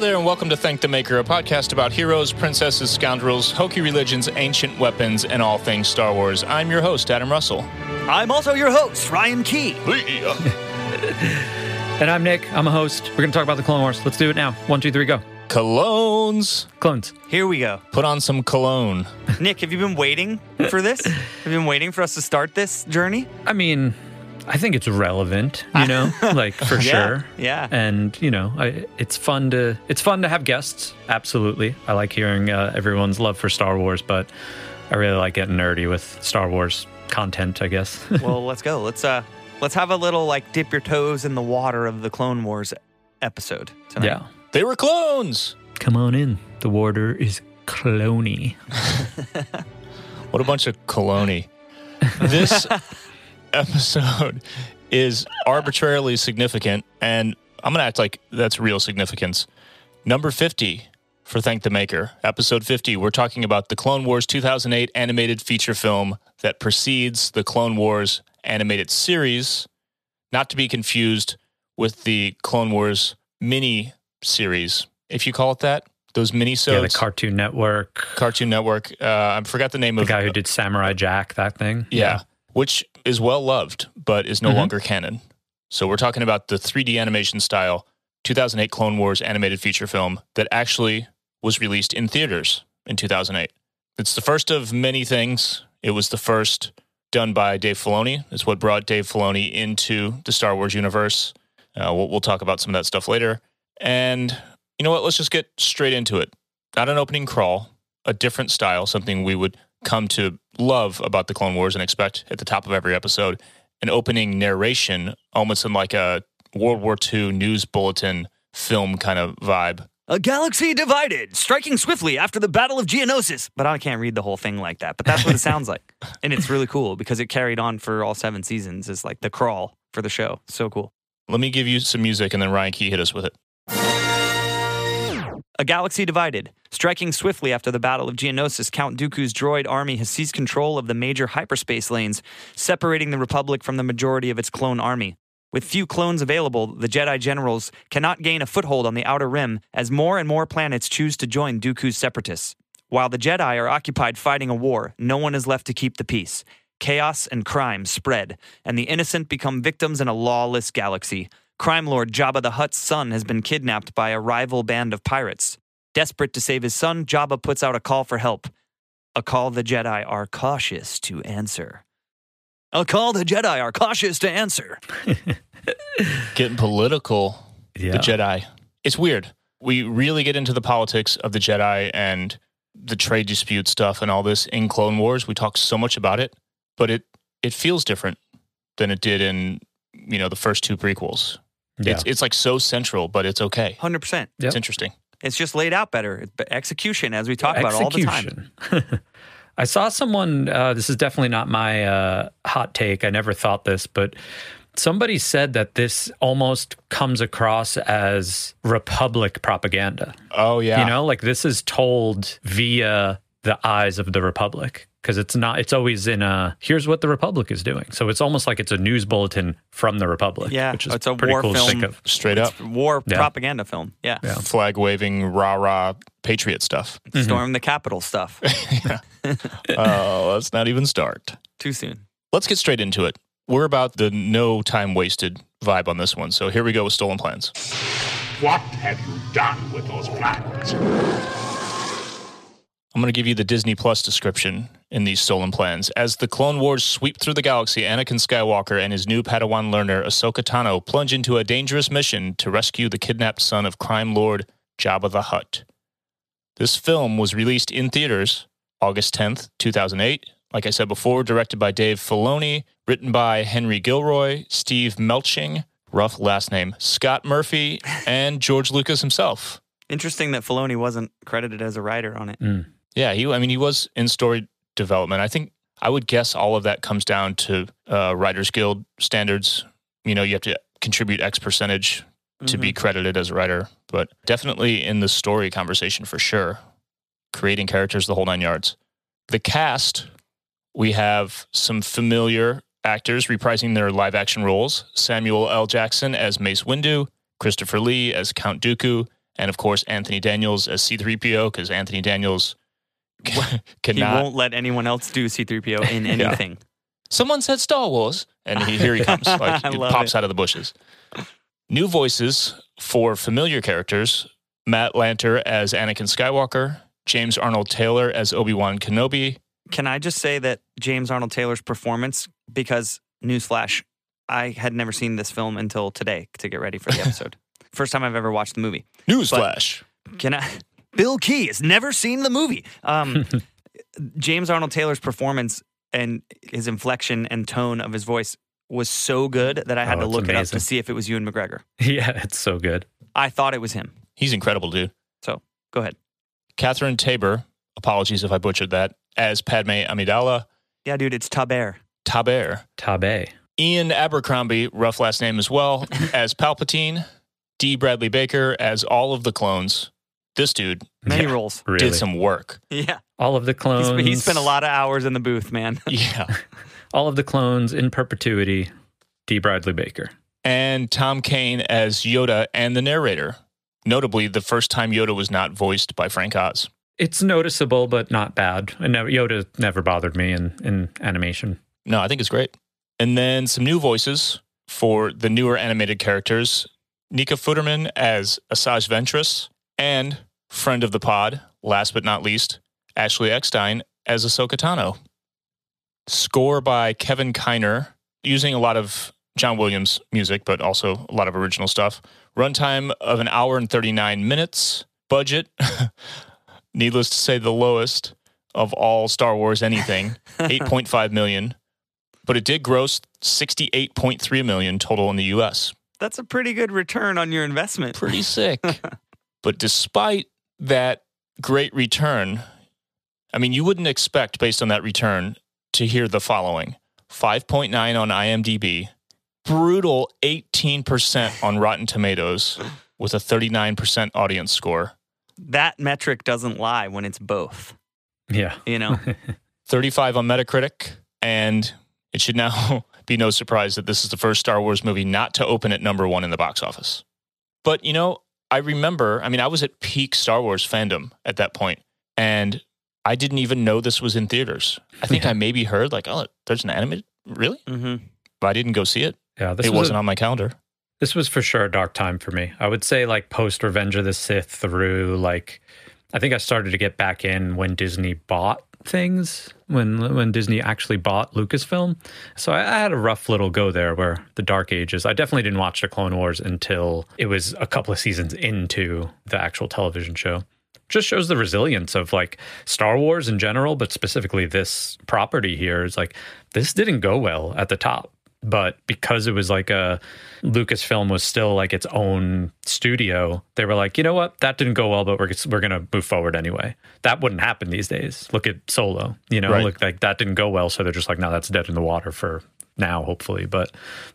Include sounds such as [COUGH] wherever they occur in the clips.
There, and welcome to Thank the Maker, a podcast about heroes, princesses, scoundrels, hokey religions, ancient weapons, and all things Star Wars. I'm your host, Adam Russell. I'm also your host, Ryan Key. [LAUGHS] And I'm Nick. I'm a host. We're going to talk about the Clone Wars. Let's do it now. One, two, three, go. Colognes. Clones. Here we go. Put on some cologne. Nick, have you been waiting for this? [LAUGHS] have you been waiting for us to start this journey? I mean, I think it's relevant, you know, [LAUGHS] like for Yeah, sure. yeah. And you know, I, it's fun to it's fun to have guests. Absolutely, I like hearing uh, everyone's love for Star Wars, but I really like getting nerdy with Star Wars content. I guess. [LAUGHS] well, let's go. Let's uh let's have a little like dip your toes in the water of the Clone Wars episode tonight. yeah. They were clones. Come on in. The water is clony. [LAUGHS] What a bunch of cologne. This episode [LAUGHS] is arbitrarily significant, and I'm to act like that's real significance. Number 50 for Thank the Maker, episode 50. We're talking about the Clone Wars 2008 animated feature film that precedes the Clone Wars animated series, not to be confused with the Clone Wars mini series, if you call it that. Those mini Yeah, the Cartoon Network. Cartoon Network. Uh, I forgot the name The of the guy who did Samurai Jack. That thing. yeah, which is well loved, but is no Mhm. longer canon. So we're talking about the 3D animation style 2008 Clone Wars animated feature film that actually was released in theaters in 2008. It's the first of many things. It was the first done by Dave Filoni. It's what brought Dave Filoni into the Star Wars universe. Uh, we'll, we'll talk about some of that stuff later. And you know what? Let's just get straight into it. Not an opening crawl, a different style, something we would come to love about the Clone Wars and expect at the top of every episode. An opening narration, almost in like a World War II news bulletin film kind of vibe. A galaxy divided, striking swiftly after the Battle of Geonosis. But I can't read the whole thing like that. But that's what it sounds like. [LAUGHS] And it's really cool because it carried on for all seven seasons as like the crawl for the show. So cool. Let me give you some music and then Ryan Key hit us with it. A galaxy divided. Striking swiftly after the Battle of Geonosis, Count Dooku's droid army has seized control of the major hyperspace lanes, separating the Republic from the majority of its clone army. With few clones available, the Jedi generals cannot gain a foothold on the Outer Rim as more and more planets choose to join Dooku's separatists. While the Jedi are occupied fighting a war, no one is left to keep the peace. Chaos and crime spread, and the innocent become victims in a lawless galaxy. Crime lord Jabba the Hutt's son has been kidnapped by a rival band of pirates. Desperate to save his son, Jabba puts out a call for help. A call the Jedi are cautious to answer. A call the Jedi are cautious to answer. [LAUGHS] Getting political. Yeah. the Jedi. It's weird. We really get into the politics of the Jedi and the trade dispute stuff and all this in Clone Wars. We talk so much about it, but it it feels different than it did in you know the first two prequels. Yeah. It's it's like so central, but it's okay. 100%. Yep. It's interesting. It's just laid out better. Execution, as we talk about all the time. Execution. [LAUGHS] I saw someone. Uh, this is definitely not my uh, hot take. I never thought this, but somebody said that this almost comes across as Republic propaganda. Oh yeah, You know, like this is told via the eyes of the Republic because it's not. It's always in a. Here's what the Republic is doing. So it's almost like it's a news bulletin from the Republic. Yeah, which is it's a pretty war cool to film. think of. straight up War Yeah. propaganda film. Yeah. Yeah. flag waving, rah rah, patriot stuff. Storm mm-hmm. the Capitol stuff. [LAUGHS] oh, let's not even start. Too soon. Let's get straight into it. We're about the no time wasted vibe on this one. So here we go with stolen plans. What have you done with those plans? I'm going to give you the Disney Plus description in these stolen plans. As the Clone Wars sweep through the galaxy, Anakin Skywalker and his new Padawan learner, Ahsoka Tano, plunge into a dangerous mission to rescue the kidnapped son of crime lord Jabba the Hutt. This film was released in theaters August 10th, 2008, like I said before, directed by Dave Filoni, written by Henry Gilroy, Steve Melching, rough last name, Scott Murphy, [LAUGHS] and George Lucas himself. Interesting that Filoni wasn't credited as a writer on it. Mm. Yeah, he. I mean, he was in story development. I think I would guess all of that comes down to uh, Writers Guild standards. You know, you have to contribute X percentage to be credited as a writer, but definitely in the story conversation for sure. Creating characters, the whole nine yards. The cast, we have some familiar actors reprising their live action roles Samuel L. Jackson as Mace Windu, Christopher Lee as Count Dooku, and of course, Anthony Daniels as C3PO, because Anthony Daniels [LAUGHS] He won't let anyone else do C3PO [LAUGHS] in anything. Someone said Star Wars, and he, here he comes. [LAUGHS] Like I it love pops it. out of the bushes. New voices for familiar characters: Matt Lanter as Anakin Skywalker, James Arnold Taylor as Obi Wan Kenobi. Can I just say that James Arnold Taylor's performance, because newsflash, I had never seen this film until today to get ready for the episode. First time I've ever watched the movie. Newsflash. Can I? Bill Key has never seen the movie. Um, [LAUGHS] James Arnold Taylor's performance and his inflection and tone of his voice was so good that I had Oh, to it's look it up to see if it was Ewan McGregor. [LAUGHS] Yeah, it's so good. I thought it was him. He's incredible, dude. So go ahead. Catherine Taber. Apologies if I butchered that. As Padme Amidala. Yeah, dude, it's Taber. Taber. Tabe. Ian Abercrombie, rough last name as well, [LAUGHS] as Palpatine. D. Bradley Baker as all of the clones. This dude Many Yeah, roles. Really. did some work. Yeah, all of the He's- clones. he spent a lot of hours in the booth, man. [LAUGHS] [LAUGHS] Yeah. All of the clones in perpetuity. D. Bradley Baker. and Tom Kane as Yoda and the narrator. Notably, the first time Yoda was not voiced by Frank Oz. It's noticeable, but not bad. And Yoda never bothered me in, in animation. No, I think it's great. And then some new voices for the newer animated characters Nika Futterman as Asajj Ventress and friend of the pod, last but not least, Ashley Eckstein as Ahsoka Tano. Score by Kevin Kiner, using a lot of John Williams music, but also a lot of original stuff. Runtime of an hour and 39 minutes. Budget, [LAUGHS] needless to say, the lowest of all Star Wars anything, [LAUGHS] 8.5 million. But it did gross 68.3 million total in the US. That's a pretty good return on your investment. Pretty sick. [LAUGHS] but despite that great return, I mean, you wouldn't expect, based on that return, to hear the following 5.9 on IMDb, brutal 18% on Rotten Tomatoes, with a 39% audience score, That metric doesn't lie when it's both. Yeah. You know, [LAUGHS] 35 on Metacritic, and it should now [LAUGHS] be no surprise that this is the first Star Wars movie not to open at number one in the box office. But, you know, I remember, I mean, I was at peak Star Wars fandom at that point, and I didn't even know this was in theaters. I think Yeah. I [LAUGHS] maybe heard, like, oh, there's an animated, really? hmm But I didn't go see it. Yeah. This it was wasn't a- on my calendar. This was for sure a dark time for me. I would say like post Revenge of the Sith through like I think I started to get back in when Disney bought things when when Disney actually bought Lucasfilm. So I, I had a rough little go there where the dark ages. I definitely didn't watch the Clone Wars until it was a couple of seasons into the actual television show. Just shows the resilience of like Star Wars in general, but specifically this property here is like this didn't go well at the top but because it was like a Lucasfilm was still like its own studio, they were like, you know what, that didn't go well, but we're we're gonna move forward anyway. That wouldn't happen these days. Look at Solo, you know, Right. look like that didn't go well, so they're just like, no, that's dead in the water for now, hopefully. But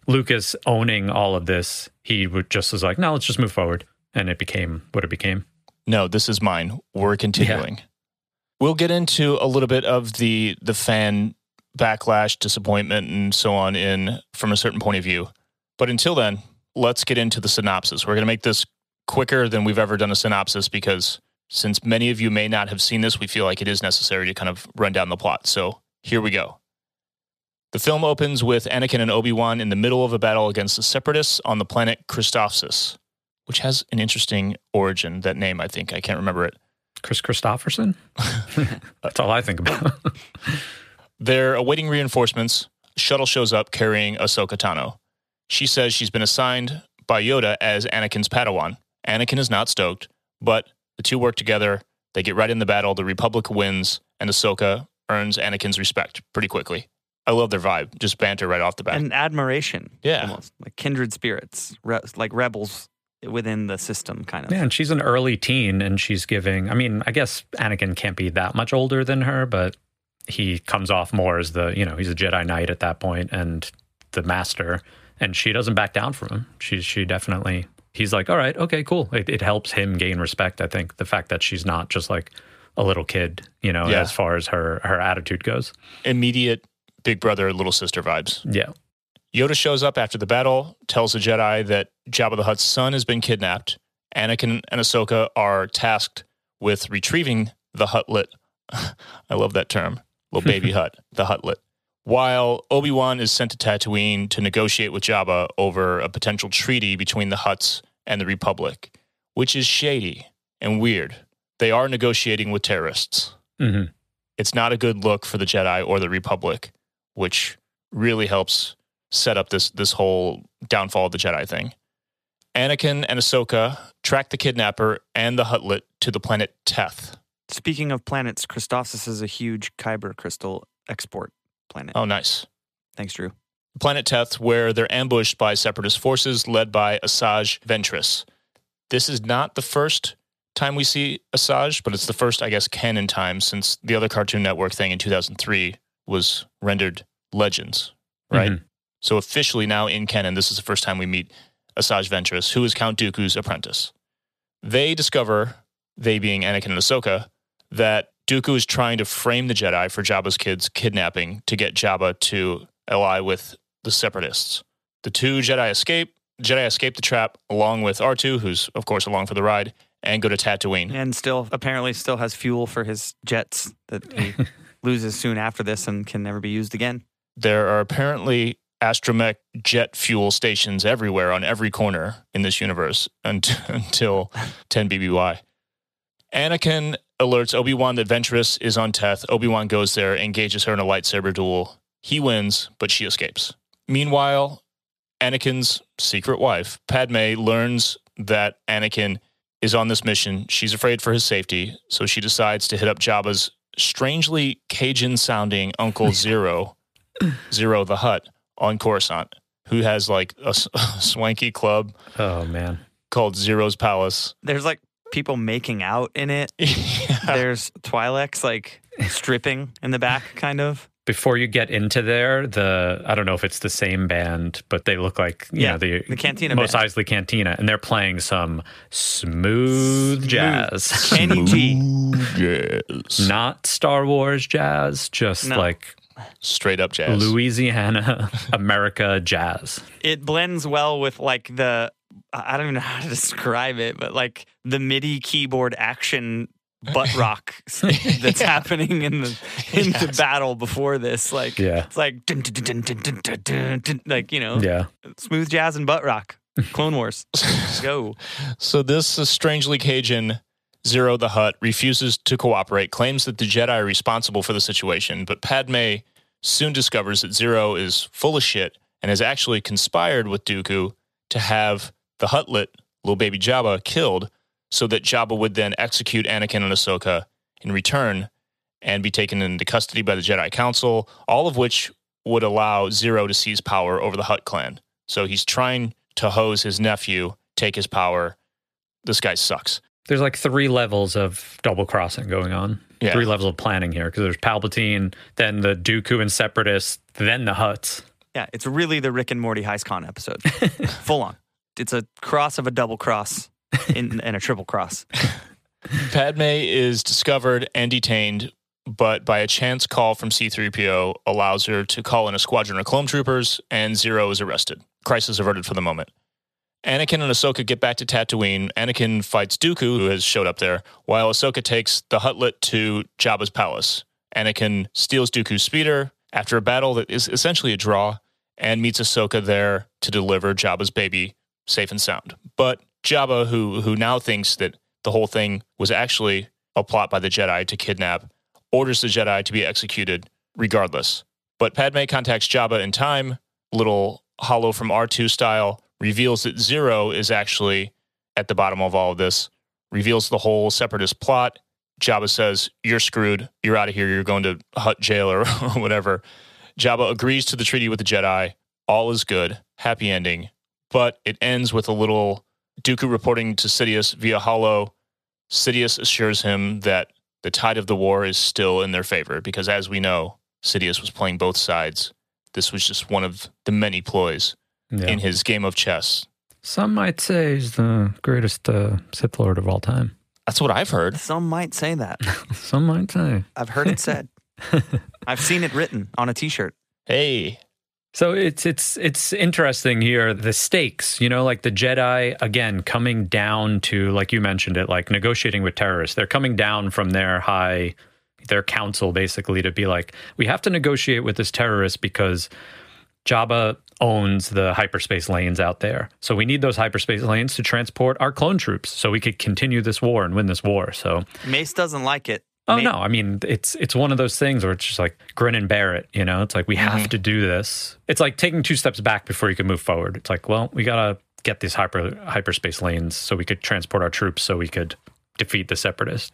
Lucas owning all of this, he would just was like, no, let's just move forward, and it became what it became. No, this is mine. We're continuing. We'll get into a little bit of the the fan backlash, disappointment, and so on in from a certain point of view. But until then, let's get into the synopsis. We're going to make this quicker than we've ever done a synopsis because since many of you may not have seen this, we feel like it is necessary to kind of run down the plot. So here we go. The film opens with Anakin and Obi Wan in the middle of a battle against the Separatists on the planet Christophsis, which has an interesting origin. That name, I think, I can't remember it. Kris Kristofferson. [LAUGHS] That's all I think about. [LAUGHS] They're awaiting reinforcements. Shuttle shows up carrying Ahsoka Tano. She says she's been assigned by Yoda as Anakin's Padawan. Anakin is not stoked, but the two work together. They get right in the battle. The Republic wins, and Ahsoka earns Anakin's respect pretty quickly. I love their vibe, just banter right off the bat. and admiration. Yeah. almost like kindred spirits, re- like rebels within the system, kind of. Yeah, and she's an early teen and she's giving, I mean, I guess Anakin can't be that much older than her, but he comes off more as the, you know, he's a Jedi Knight at that point and the master. And she doesn't back down from him. She, she definitely, he's like, all right, okay, cool. It, it helps him gain respect, I think. The fact that she's not just like a little kid, you know, Yeah. as far as her, her attitude goes. Immediate big brother, little sister vibes. Yeah. Yoda shows up after the battle, tells the Jedi that Jabba the Hutt's son has been kidnapped. Anakin and Ahsoka are tasked with retrieving the Huttlet. [LAUGHS] I love that term, little baby Hutt, the Huttlet. While Obi Wan is sent to Tatooine to negotiate with Jabba over a potential treaty between the Hutts and the Republic, which is shady and weird. They are negotiating with terrorists. hmm It's not a good look for the Jedi or the Republic, which really helps set up this this whole downfall of the Jedi thing. Anakin and Ahsoka track the kidnapper and the Huttlet to the planet Teth. Speaking of planets, Christophsis is a huge Kyber crystal export planet. Oh, nice. Thanks, Drew. Planet Teth, where they're ambushed by separatist forces led by Asajj Ventress. This is not the first time we see Asajj, but it's the first, I guess, canon time since the other Cartoon Network thing in 2003 was rendered Legends, right? Mhm. So officially now in canon, this is the first time we meet Asajj Ventress, who is Count Dooku's apprentice. They discover, they being Anakin and Ahsoka, that Dooku is trying to frame the Jedi for Jabba's kids' kidnapping to get Jabba to ally with the Separatists. The two Jedi escape. Jedi escape the trap along with R2, who's of course along for the ride, and go to Tatooine. And still, apparently, still has fuel for his jets that he [LAUGHS] loses soon after this and can never be used again. There are apparently astromech jet fuel stations everywhere on every corner in this universe [LAUGHS] until 10 BBY. Anakin alerts Obi Wan that Ventress is on Teth. Obi Wan goes there, engages her in a lightsaber duel. He wins, but she escapes. Meanwhile, Anakin's secret wife, Padme, learns that Anakin is on this mission. She's afraid for his safety, so she decides to hit up Jabba's strangely Cajun sounding Uncle [LAUGHS] Ziro, Ziro the Hutt, on Coruscant, who has like a [LAUGHS] swanky club Oh, man. called Ziro's Palace. There's like people making out in it. [LAUGHS] There's Twi'leks like stripping in the back, kind of. Before you get into there, the I don't know if it's the same band, but they look like you Yeah, know the, the Cantina Mos band. Eisley Cantina, and they're playing some smooth, jazz, [LAUGHS] Kenny G. Yes. not Star Wars jazz, just No. like Straight up jazz. Louisiana [LAUGHS] America jazz. It blends well with like the I don't even [LAUGHS] know how to describe it, but like the MIDI keyboard action butt [LAUGHS] rock that's yeah. happening in the [LAUGHS] in yes. the battle before this. Like yeah. it's like dun, dun, dun, like you know yeah. smooth jazz and butt rock. Clone Wars. Go. So this is strangely Cajun Ziro the Hutt refuses to cooperate, claims that the Jedi are responsible for the situation, but Padme soon discovers that Ziro is full of shit and has actually conspired with Dooku to have the Huttlet, little baby Jabba, killed so that Jabba would then execute Anakin and Ahsoka in return and be taken into custody by the Jedi Council, all of which would allow Ziro to seize power over the Hutt clan. So he's trying to hose his nephew, take his power. This guy sucks. there's like three levels of double crossing going on. Yeah. Three levels of planning here because there's Palpatine, then the Dooku and Separatists, then the Hutts. Yeah, it's really the Rick and Morty Heist-Con episode. [LAUGHS] Full on. It's a cross of a double cross in, [LAUGHS] and a triple cross. Padme is discovered and detained, but by a chance call from C3PO allows her to call in a squadron of clone troopers, and Ziro is arrested. Crisis averted for the moment. Anakin and Ahsoka get back to Tatooine. Anakin fights Dooku, who has showed up there, while Ahsoka takes the Huttlet to Jabba's palace. Anakin steals Dooku's speeder after a battle that is essentially a draw and meets Ahsoka there to deliver Jabba's baby safe and sound. But Jabba, who who now thinks that the whole thing was actually a plot by the Jedi to kidnap, orders the Jedi to be executed regardless. But Padme contacts Jabba in time, little holo from R2 style, reveals that Ziro is actually at the bottom of all of this, reveals the whole separatist plot, Jabba says, You're screwed. You're out of here. You're going to Hutt jail or [LAUGHS] whatever. Jabba agrees to the treaty with the Jedi. All is good. Happy ending. But it ends with a little Dooku reporting to Sidious via holo. Sidious assures him that the tide of the war is still in their favor because, as we know, Sidious was playing both sides. This was just one of the many ploys Yeah. in his game of chess. Some might say he's the greatest uh, Sith Lord of all time. That's what I've heard. Some might say that. [LAUGHS] Some might say. I've heard it said. [LAUGHS] I've seen it written on a T-shirt. Hey, So it's it's it's interesting here the stakes, you know, like the Jedi again coming down to like you mentioned it, like negotiating with terrorists. They're coming down from their high their council basically to be like we have to negotiate with this terrorist because Jabba owns the hyperspace lanes out there. So we need those hyperspace lanes to transport our clone troops so we could continue this war and win this war. So Mace doesn't like it. Oh no, I mean it's it's one of those things where it's just like grin and bear it, you know? It's like we have mm-hmm. to do this. It's like taking two steps back before you can move forward. It's like, well, we got to get these hyper hyperspace lanes so we could transport our troops so we could defeat the separatists.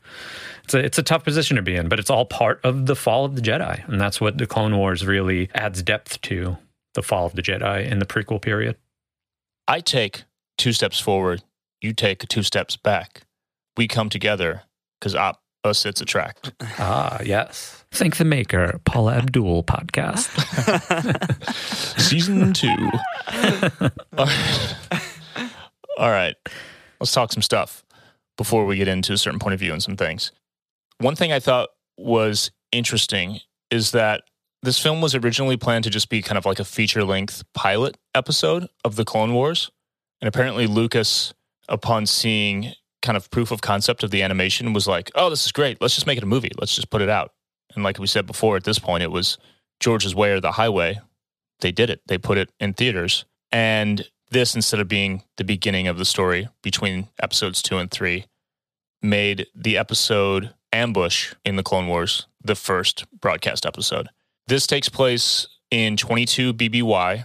It's a it's a tough position to be in, but it's all part of the fall of the Jedi, and that's what the Clone Wars really adds depth to the fall of the Jedi in the prequel period. I take two steps forward, you take two steps back. We come together because a attract. Ah, yes. Thank the maker, Paula Abdul podcast. [LAUGHS] Season two. All right. [LAUGHS] All right. Let's talk some stuff before we get into a certain point of view and some things. One thing I thought was interesting is that this film was originally planned to just be kind of like a feature length pilot episode of the Clone Wars. And apparently, Lucas, upon seeing kind of proof of concept of the animation, was like, oh, this is great. Let's just make it a movie. Let's just put it out. And like we said before, at this point, it was George's way or the highway. They did it, they put it in theaters. And this, instead of being the beginning of the story between episodes two and three, made the episode Ambush in the Clone Wars the first broadcast episode. This takes place in 22 BBY,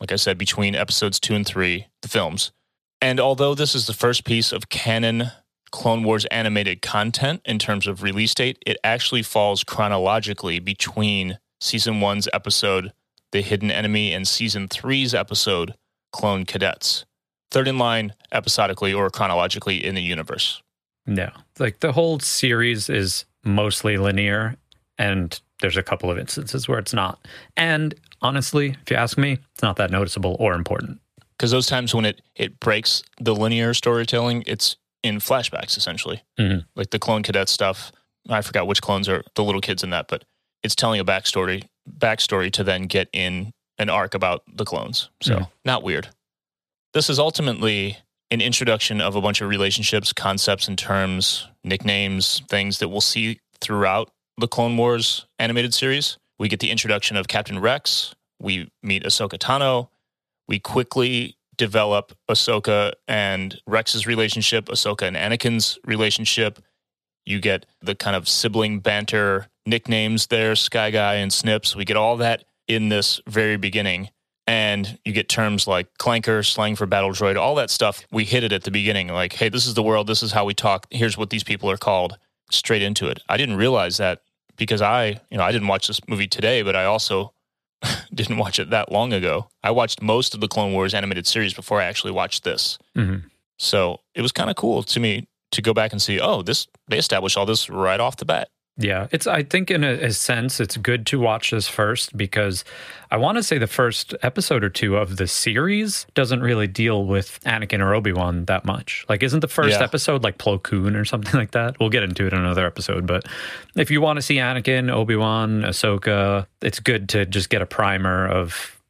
like I said, between episodes two and three, the films. And although this is the first piece of canon Clone Wars animated content in terms of release date, it actually falls chronologically between season one's episode, The Hidden Enemy, and season three's episode, Clone Cadets. Third in line episodically or chronologically in the universe. No, like the whole series is mostly linear, and there's a couple of instances where it's not. And honestly, if you ask me, it's not that noticeable or important. Because those times when it, it breaks the linear storytelling, it's in flashbacks essentially. Mhm. Like the clone cadet stuff. I forgot which clones are the little kids in that, but it's telling a backstory backstory to then get in an arc about the clones. So Mhm. not weird. This is ultimately an introduction of a bunch of relationships, concepts, and terms, nicknames, things that we'll see throughout the Clone Wars animated series. We get the introduction of Captain Rex. We meet Ahsoka Tano. We quickly develop Ahsoka and Rex's relationship, Ahsoka and Anakin's relationship. You get the kind of sibling banter nicknames there, Sky Guy and Snips. We get all that in this very beginning. And you get terms like clanker, slang for battle droid, all that stuff. We hit it at the beginning, like, hey, this is the world. This is how we talk. Here's what these people are called. Straight into it. I didn't realize that because I, you know, I didn't watch this movie today, but I also [LAUGHS] didn't watch it that long ago. I watched most of the Clone Wars animated series before I actually watched this. Mhm. So it was kind of cool to me to go back and see, oh, this they established all this right off the bat. Yeah, it's. I think in a, a sense, it's good to watch this first because I want to say the first episode or two of the series doesn't really deal with Anakin or Obi Wan that much. Like, isn't the first Yeah. episode like Plo Koon or something like that? We'll get into it in another episode. But if you want to see Anakin, Obi Wan, Ahsoka, it's good to just get a primer of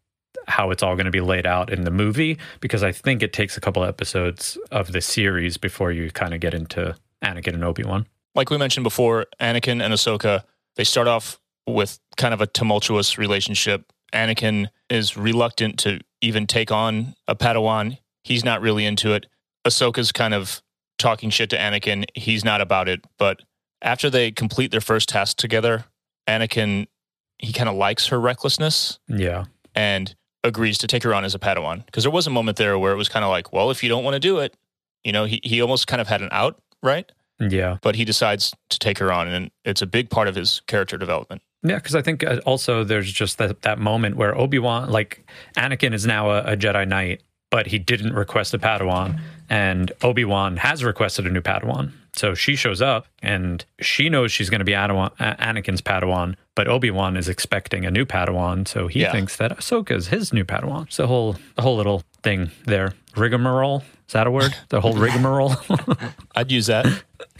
how it's all going to be laid out in the movie because I think it takes a couple episodes of the series before you kind of get into Anakin and Obi Wan. Like we mentioned before, Anakin and Ahsoka, they start off with kind of a tumultuous relationship. Anakin is reluctant to even take on a Padawan. He's not really into it. Ahsoka's kind of talking shit to Anakin. He's not about it. But after they complete their first task together, Anakin, he kind of likes her recklessness Yeah. and agrees to take her on as a Padawan. Because there was a moment there where it was kind of like, well, if you don't want to do it, you know, he, he almost kind of had an out, right? Yeah. but he decides to take her on, and it's a big part of his character development. Yeah, because I think uh, also there's just that, that moment where Obi Wan, like Anakin is now a, a Jedi Knight, but he didn't request a Padawan, and Obi Wan has requested a new Padawan. So she shows up, and she knows she's going to be Anakin's Padawan, but Obi Wan is expecting a new Padawan, so he Yeah. thinks that Ahsoka is his new Padawan. It's the whole the whole little thing there. Rigmarole is that a word? The whole [LAUGHS] rigmarole. I'd use that.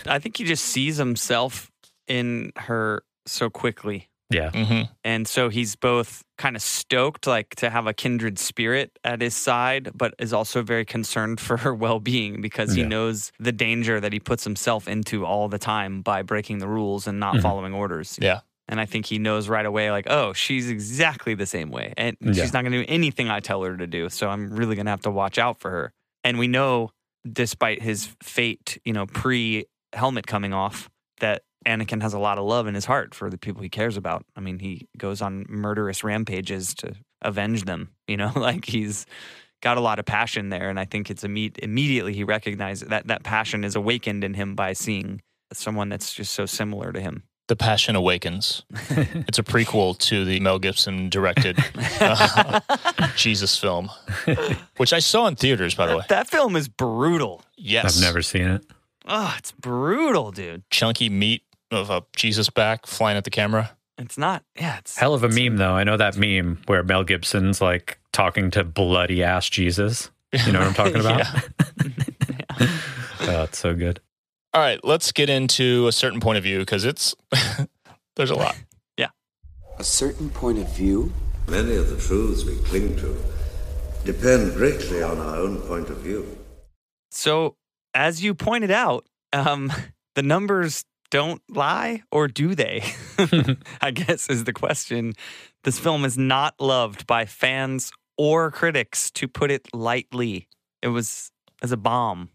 I think he just sees himself in her so quickly. yeah, hmm And so he's both kind of stoked, like to have a kindred spirit at his side, but is also very concerned [LAUGHS] for her well being because he Yeah. knows the danger that he puts himself into all the time by breaking the rules and not Mhm. following orders. Yeah. And I think he knows right away, like, oh, she's exactly the same way. And Yeah. she's not going to do anything I tell her to do. So I'm really going to have to watch out for her. And we know, despite his fate, you know, pre helmet coming off, that Anakin has a lot of love in his heart for the people he cares about. I mean, he goes on murderous rampages to avenge them, you know, [LAUGHS] like he's got a lot of passion there. And I think it's imme- immediately he recognizes that that passion is awakened in him by seeing someone that's just so similar to him. The Passion Awakens. [LAUGHS] it's a prequel to the Mel Gibson directed uh, [LAUGHS] Jesus film, which I saw in theaters, by the way. That film is brutal. Yes. I've never seen it. Oh, it's brutal, dude. Chunky meat of a Jesus back flying at the camera. It's not. Yeah, it's Hell of a meme, though. I know that meme where Mel Gibson's like talking to bloody ass Jesus. You know what I'm [LAUGHS] talking about? Yeah. [LAUGHS] oh, it's so good. All right, let's get into a certain point of view because it's [LAUGHS] there's a lot. Yeah. A certain point of view? Many of the truths we cling to depend greatly on our own point of view. So, as you pointed out, um, [LAUGHS] the numbers don't lie, or do they? [LAUGHS] [LAUGHS] I guess is the question. This film is not loved by fans or critics, to put it lightly. It was as a bomb.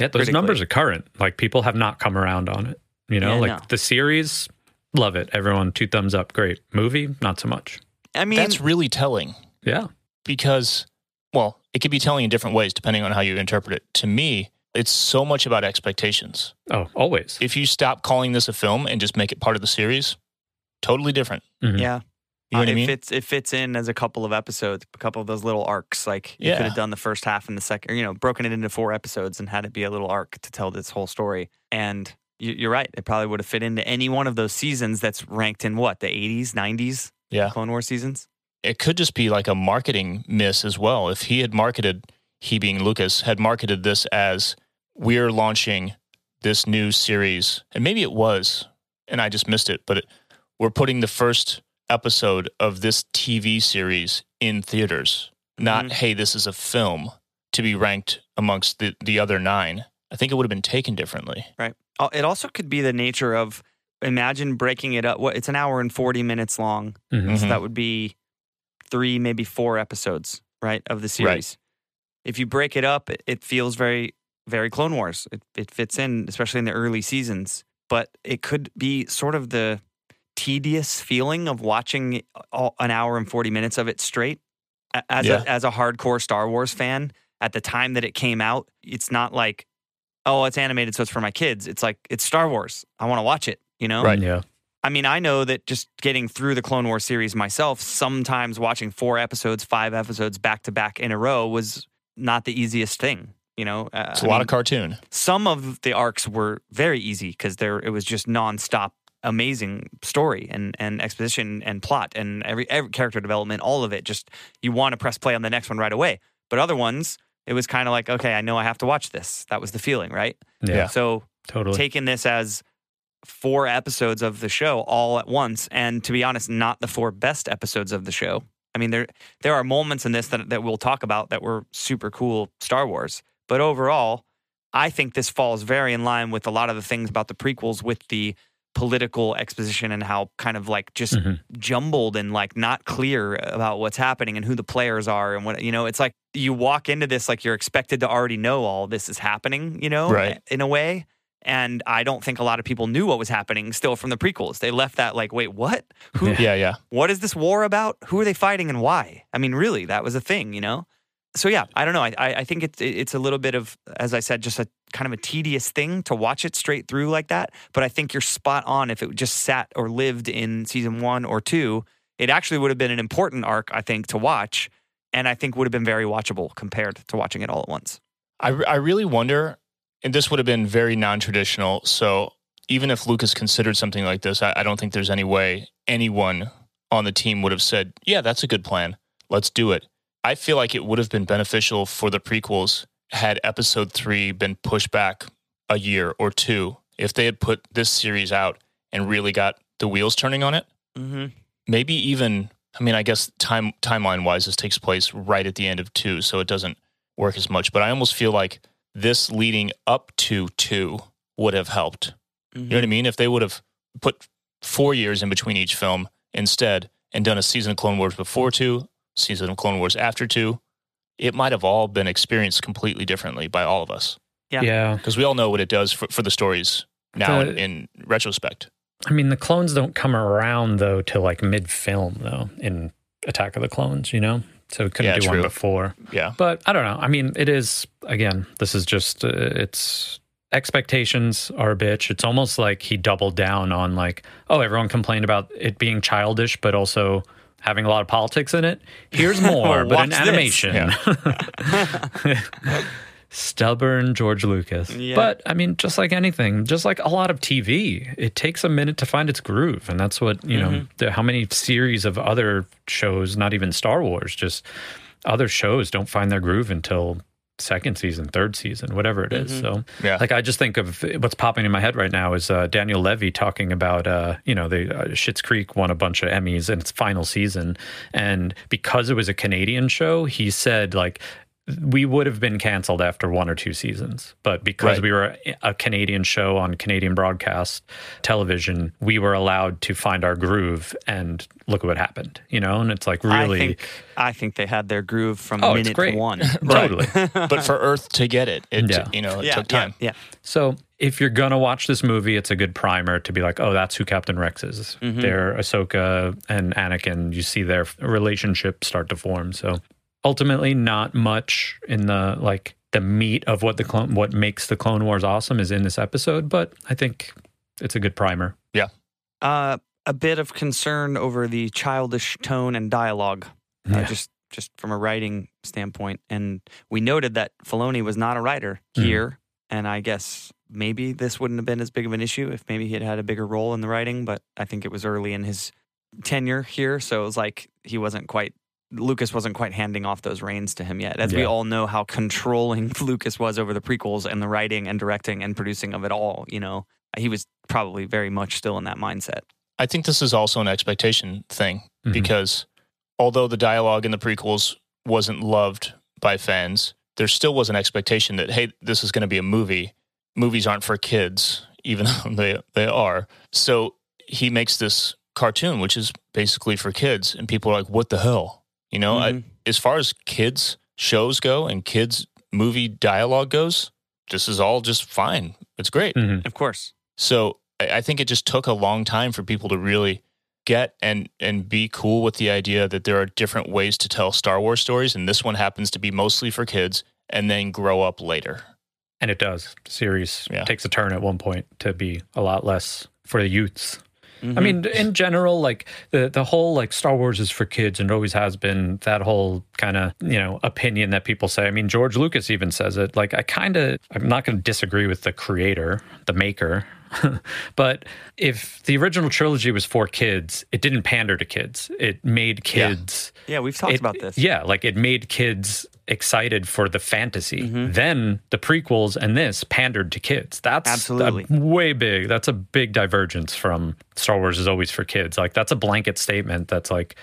Yeah, those numbers are current. Like people have not come around on it. You know, Yeah, like no. the series, love it. Everyone two thumbs up, great. Movie, not so much. I mean, That's really telling Yeah. because, well, it could be telling in different ways depending on how you interpret it. To me, it's so much about expectations. Oh, always. If you stop calling this a film and just make it part of the series, totally different. Mhm. yeah. You know Uh, what I it mean? fits it fits in as a couple of episodes, a couple of those little arcs. Like you Yeah. could have done the first half and the second, or, you know, broken it into four episodes and had it be a little arc to tell this whole story. And you, you're right, it probably would have fit into any one of those seasons that's ranked in what the 80s, 90s Yeah. Clone War seasons. It could just be like a marketing miss as well. If he had marketed, he being Lucas, had marketed this as we're launching this new series, and maybe it was, and I just missed it, but it, we're putting the first episode of this TV series in theaters, not, Mhm. hey, this is a film to be ranked amongst the, the other nine. I think it would have been taken differently. Right. It also could be the nature of imagine breaking it up. What it's an hour and 40 minutes long. Mhm. So that would be three, maybe four episodes, right, of the series. If you break it up, it, it feels very, very Clone Wars. It, it fits in, especially in the early seasons. But it could be sort of the tedious feeling of watching all, an hour and 40 minutes of it straight. As, Yeah. a, as a hardcore Star Wars fan, at the time that it came out, it's not like, oh, it's animated, so it's for my kids. It's like, it's Star Wars. I want to watch it, you know? Right. Yeah. I mean, I know that just getting through the Clone Wars series myself, sometimes watching four episodes, five episodes back to back in a row was not the easiest thing. You know, uh, It's a I lot mean, of cartoon. some of the arcs were very easy because there it was just nonstop amazing story and and exposition and plot and every every character development, all of it. Just you want to press play on the next one right away. But other ones, it was kind of like, okay, I know I have to watch this. That was the feeling, right? Yeah. Yeah. So Totally. taking this as four episodes of the show all at once and to be honest not the four best episodes of the show i mean there there are moments in this that, that we'll talk about that were super cool star wars but overall i think this falls very in line with a lot of the things about the prequels with the political exposition and how kind of like just Mhm. jumbled and like not clear about what's happening and who the players are and what you know it's like you walk into this like you're expected to already know all this is happening you know Right. in a way and i don't think a lot of people knew what was happening still from the prequels they left that like wait what who Yeah. Yeah, what is this war about who are they fighting and why i mean really that was a thing you know so yeah, I don't know. I I I think it's it's a little bit of, as I said, just a kind of a tedious thing to watch it straight through like that. But I think you're spot on. If it just sat or lived in season one or two, it actually would have been an important arc, I think, to watch, and I think would have been very watchable compared to watching it all at once. I, I really wonder, and this would have been very non traditional. So even if Lucas considered something like this, I, I don't think there's any way anyone on the team would have said, yeah, that's a good plan. Let's do it. I feel like it would have been beneficial for the prequels had episode three been pushed back a year or two. If they had put this series out and really got the wheels turning on it, Mm-hmm. maybe even I mean, I guess time timeline wise, this takes place right at the end of two, so it doesn't work as much. But I almost feel like this leading up to two would have helped. You know what I mm-hmm. mean? If they would have put four years in between each film instead and done a season of Clone Wars before two, season of Clone Wars after two, it might have all been experienced completely differently by all of us. Yeah. yeah. Because we all know what it does for, for the stories now The- in, in retrospect. I mean, the clones don't come around though till like mid film though in Attack of the Clones, you know. So we couldn't Yeah, do one before. Yeah. But I don't know. I mean, it is again. This is just uh, it's expectations are a bitch. It's almost like he doubled down on like, oh, everyone complained about it being childish, but also having a lot of politics in it. Here's [LAUGHS] more, but in animation. this. [LAUGHS] [LAUGHS] animation. Stubborn George Lucas. Yeah. But I mean, just like anything, just like a lot of TV, it takes a minute to find its groove. And that's what, you know, the, how many series of other shows, not even Star Wars, just other shows don't find their groove until second season, third season, whatever it is. So, Yeah. like, I just think of what's popping in my head right now is uh, Daniel Levy talking about, uh, you know, the uh, Schitt's Creek won a bunch of Emmys in its final season, and because it was a Canadian show, he said like. We would have been canceled after one or two seasons, but because Right. we were a Canadian show on Canadian broadcast television, we were allowed to find our groove and look at what happened, you know? And it's like really I think I think they had their groove from Oh, minute great. one. [LAUGHS] totally. [LAUGHS] but for Earth to get it, it Yeah. you know it yeah, took time. Yeah, So if you're gonna watch this movie, it's a good primer to be like, oh, that's who Captain Rex is. Mm-hmm. They're Ahsoka and Anakin. You see their relationship start to form. So ultimately, not much in the like the meat of what the clone, what makes the Clone Wars awesome is in this episode. But I think it's a good primer. yeah. Uh, a bit of concern over the childish tone and dialogue, uh, just just from a writing standpoint. And we noted that Filoni was not a writer Mhm. here, and I guess maybe this wouldn't have been as big of an issue if maybe he had had a bigger role in the writing. But I think it was early in his tenure here, so it was like he wasn't quite. Lucas wasn't quite handing off those reins to him yet. As we all know how controlling [LAUGHS] Lucas was over the prequels and the writing and directing and producing of it all, you know, he was probably very much still in that mindset. I think this is also an expectation thing Mhm. because although the dialogue in the prequels wasn't loved by fans, there still was an expectation that hey, this is going to be a movie. Movies aren't for kids, [LAUGHS] even though they they are. So he makes this cartoon, which is basically for kids, and people are like, "What the hell?" You know, I, Mhm. as far as kids shows go and kids movie dialogue goes, this is all just fine. It's great. Mhm. Of course. So I I think it just took a long time for people to really get and and be cool with the idea that there are different ways to tell Star Wars stories, and this one happens to be mostly for kids, and then grow up later. And it does. The series Yeah. takes a turn at one point to be a lot less for the youths. I Mhm. mean, in general, like the the whole like Star Wars is for kids and always has been that whole kind of you know opinion that people say. I mean, George Lucas even says it. Like, I kind of I'm not going to disagree with the creator, the maker. [LAUGHS] but if the original trilogy was for kids, it didn't pander to kids. It made Yeah. kids. yeah, we've talked it- about this. Yeah, like it made kids excited for the fantasy. Mm-hmm. Then the prequels and this pandered to kids. That's Absolutely. way big. That's a big divergence from Star Wars is always for kids. Like that's a blanket statement. That's like,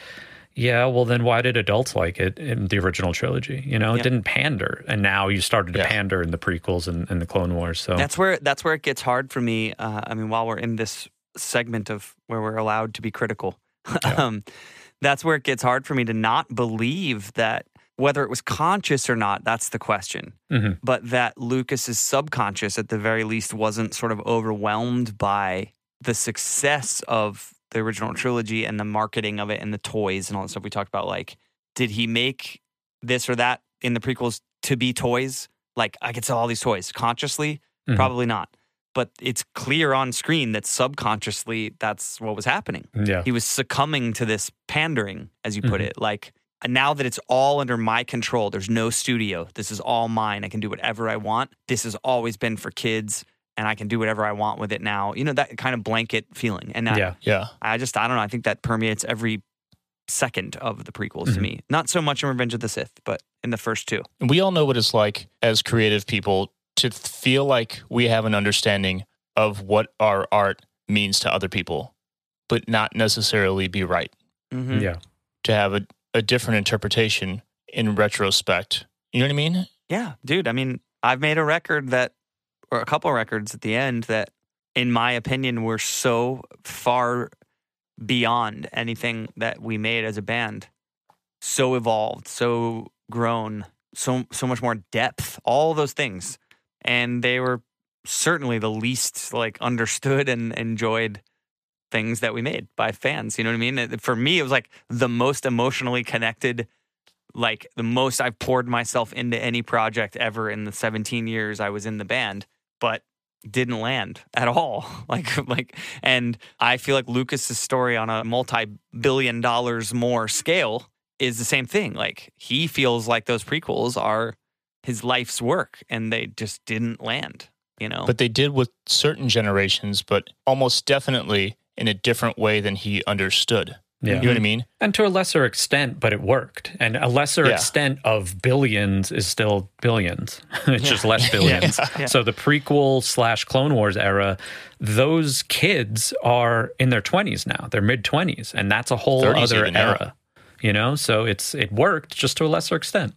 yeah, well then why did adults like it in the original trilogy? You know, it didn't pander, and now you started to Yeah. pander in the prequels and, and the Clone Wars. So That's where that's where it gets hard for me. Uh, I mean, while we're in this segment of where we're allowed to be critical, [LAUGHS] um, that's where it gets hard for me to not believe that whether it was conscious or not. That's the question. Mhm. But that Lucas's subconscious, at the very least, wasn't sort of overwhelmed by the success of the original trilogy and the marketing of it and the toys and all that stuff we talked about. Like, did he make this or that in the prequels to be toys. Like I could sell all these toys consciously, Mhm. probably not. But it's clear on screen that subconsciously that's what was happening. Yeah. He was succumbing to this pandering, as you put Mhm. it. Like now that it's all under my control, there's no studio. This is all mine. I can do whatever I want. This has always been for kids, and I can do whatever I want with it now. You know that kind of blanket feeling. And I, Yeah. Yeah. I just I don't know. I think that permeates every second of the prequels to Mhm. me. Not so much in Revenge of the Sith, but in the first two. We all know what it's like as creative people to feel like we have an understanding of what our art means to other people, but not necessarily be right. Mhm. Yeah. To have a, a different interpretation in retrospect. You know what I mean? Yeah, dude. I mean, I've made a record that, or a couple records at the end that, in my opinion, were so far beyond anything that we made as a band. So evolved, so grown, so so much more depth. All those things, and they were certainly the least like understood and enjoyed things that we made by fans. You know what I mean? For me, it was like the most emotionally connected like the most I've poured myself into any project ever in the 17 years I was in the band, but didn't land at all. [LAUGHS] Like like and I feel like Lucas's story on a multi-billion dollars more scale is the same thing. Like he feels like those prequels are his life's work and they just didn't land, you know. But they did with certain generations, but almost definitely in a different way than he understood. Yeah. You know what I mean? And to a lesser extent, but it worked. And a lesser Yeah. extent of billions is still billions. [LAUGHS] it's just less [LAUGHS] billions. Yeah. So the prequel slash Clone Wars era, those kids are in their 20s now. They're mid 20s. And that's a whole other even now. era. You know? So it's it worked just to a lesser extent.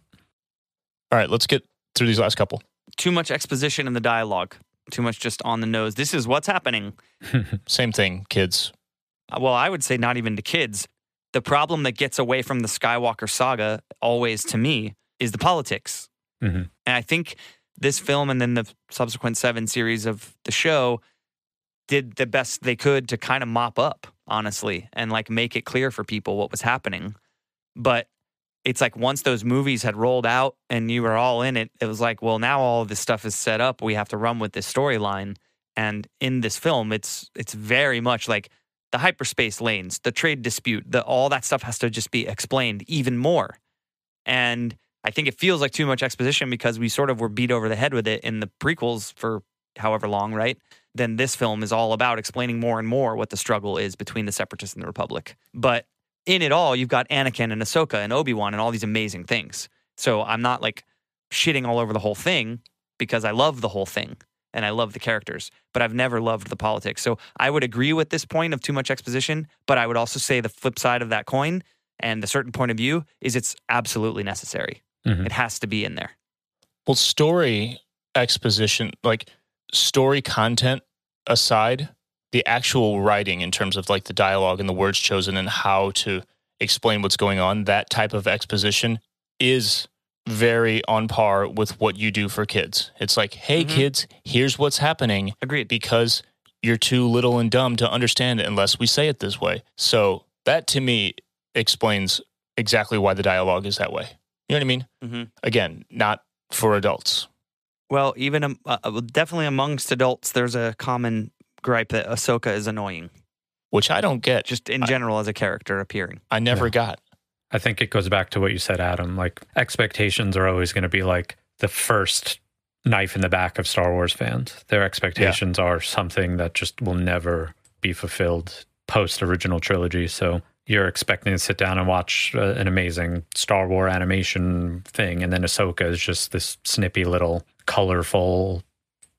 All right, let's get through these last couple. Too much exposition in the dialogue. Too much just on the nose. This is what's happening. [LAUGHS] Same thing, kids. Uh, well, I would say not even to kids. The problem that gets away from the Skywalker saga, always to me, is the politics. Mhm. And I think this film and then the subsequent seven series of the show did the best they could to kind of mop up, honestly, and like make it clear for people what was happening. But it's like once those movies had rolled out and you were all in it, it was like, well, now all of this stuff is set up. We have to run with this storyline. And in this film, it's it's very much like the hyperspace lanes, the trade dispute, the all that stuff has to just be explained even more. And I think it feels like too much exposition because we sort of were beat over the head with it in the prequels for however long, right? Then this film is all about explaining more and more what the struggle is between the separatists and the republic. But in it all, you've got Anakin and Ahsoka and Obi-Wan and all these amazing things. So I'm not like shitting all over the whole thing because I love the whole thing and I love the characters, but I've never loved the politics. So I would agree with this point of too much exposition, but I would also say the flip side of that coin and the certain point of view is it's absolutely necessary. Mhm. It has to be in there. Well, story exposition, like story content aside, the actual writing in terms of like the dialogue and the words chosen and how to explain what's going on, that type of exposition is very on par with what you do for kids. It's like, hey, Mhm. kids, here's what's happening Agreed. because you're too little and dumb to understand it unless we say it this way. So that to me explains exactly why the dialogue is that way. You know what I mean? hmm Again, not for adults. Well, even um, uh, definitely amongst adults, there's a common gripe that Ahsoka is annoying, which I don't get. just in I- general as a character appearing. I never Yeah. got. I think it goes back to what you said, Adam. Like expectations are always going to be like the first knife in the back of Star Wars fans. Their expectations are something that just will never be fulfilled post original trilogy. So you're expecting to sit down and watch uh, an amazing Star Wars animation thing, and then Ahsoka is just this snippy little colorful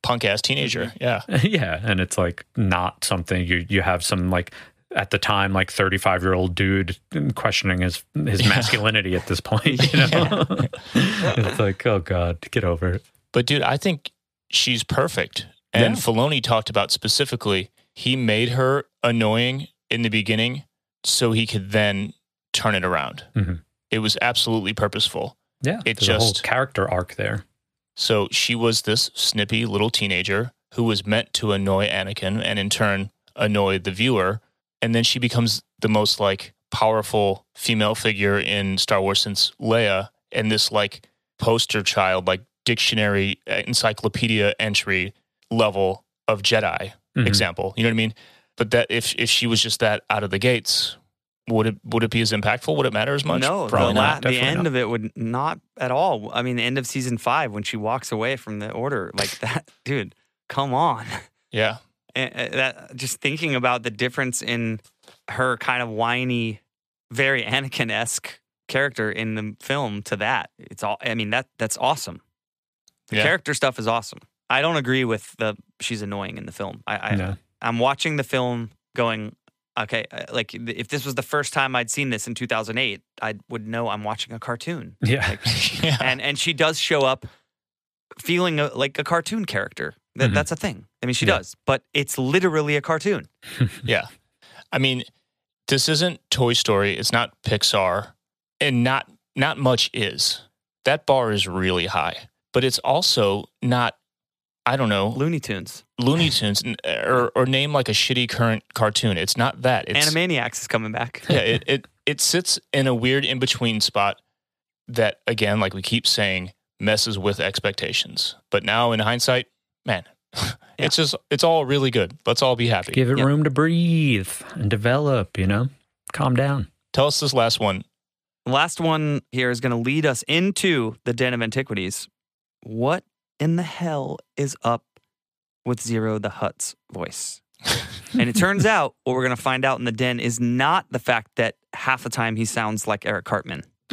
Punk ass teenager. Yeah. [LAUGHS] yeah, and it's like not something you you have some like at the time like 35 year old dude questioning his his [LAUGHS] masculinity at this point, you know. [LAUGHS] it's like, oh god, get over it. But dude, I think she's perfect. And Yeah. Filoni talked about specifically, he made her annoying in the beginning so he could then turn it around. Mhm. It was absolutely purposeful. Yeah, It there's a whole just- character arc there. So she was this snippy little teenager who was meant to annoy Anakin and in turn annoy the viewer. And then she becomes the most like powerful female figure in Star Wars since Leia. And this like poster child, like dictionary, uh, encyclopedia entry level of Jedi Mhm. example. You know what I mean? But that if if she was just that out of the gates, would it would it be as impactful? Would it matter as much? No, the, Probably la- not. the definitely end not. of it would not at all. I mean, the end of season five when she walks away from the order like [LAUGHS] that, dude. Come on. Yeah. And, uh, that just thinking about the difference in her kind of whiny, very Anakin esque character in the film to that. It's all. I mean that that's awesome. The Yeah. character stuff is awesome. I don't agree with the she's annoying in the film. I, I No. I'm watching the film going. Okay, uh, like if this was the first time I'd seen this in 2008, I would know I'm watching a cartoon. Yeah. Like, [LAUGHS] yeah. and and she does show up feeling a, like a cartoon character. That Mhm. that's a thing. I mean, she Yeah. does, but it's literally a cartoon. [LAUGHS] Yeah. I mean, this isn't Toy Story, it's not Pixar, and not not much is. That bar is really high. But it's also not I don't know, Looney Tunes. Looney Tunes or or name like a shitty current cartoon. It's not that. It's Animaniacs is coming back. yeah, it, [LAUGHS] it it sits in a weird in between spot that again, like we keep saying, messes with expectations. But now in hindsight, man, [LAUGHS] it's just it's all really good. Let's all be happy. Give it Yep. room to breathe and develop, you know? Calm down. Tell us this last one. Last one here is going to lead us into the Den of Antiquities. What in the hell is up with Ziro the Hutt's voice? [LAUGHS] and it turns out what we're going to find out in the Den is not the fact that half the time he sounds like Eric Cartman. [LAUGHS]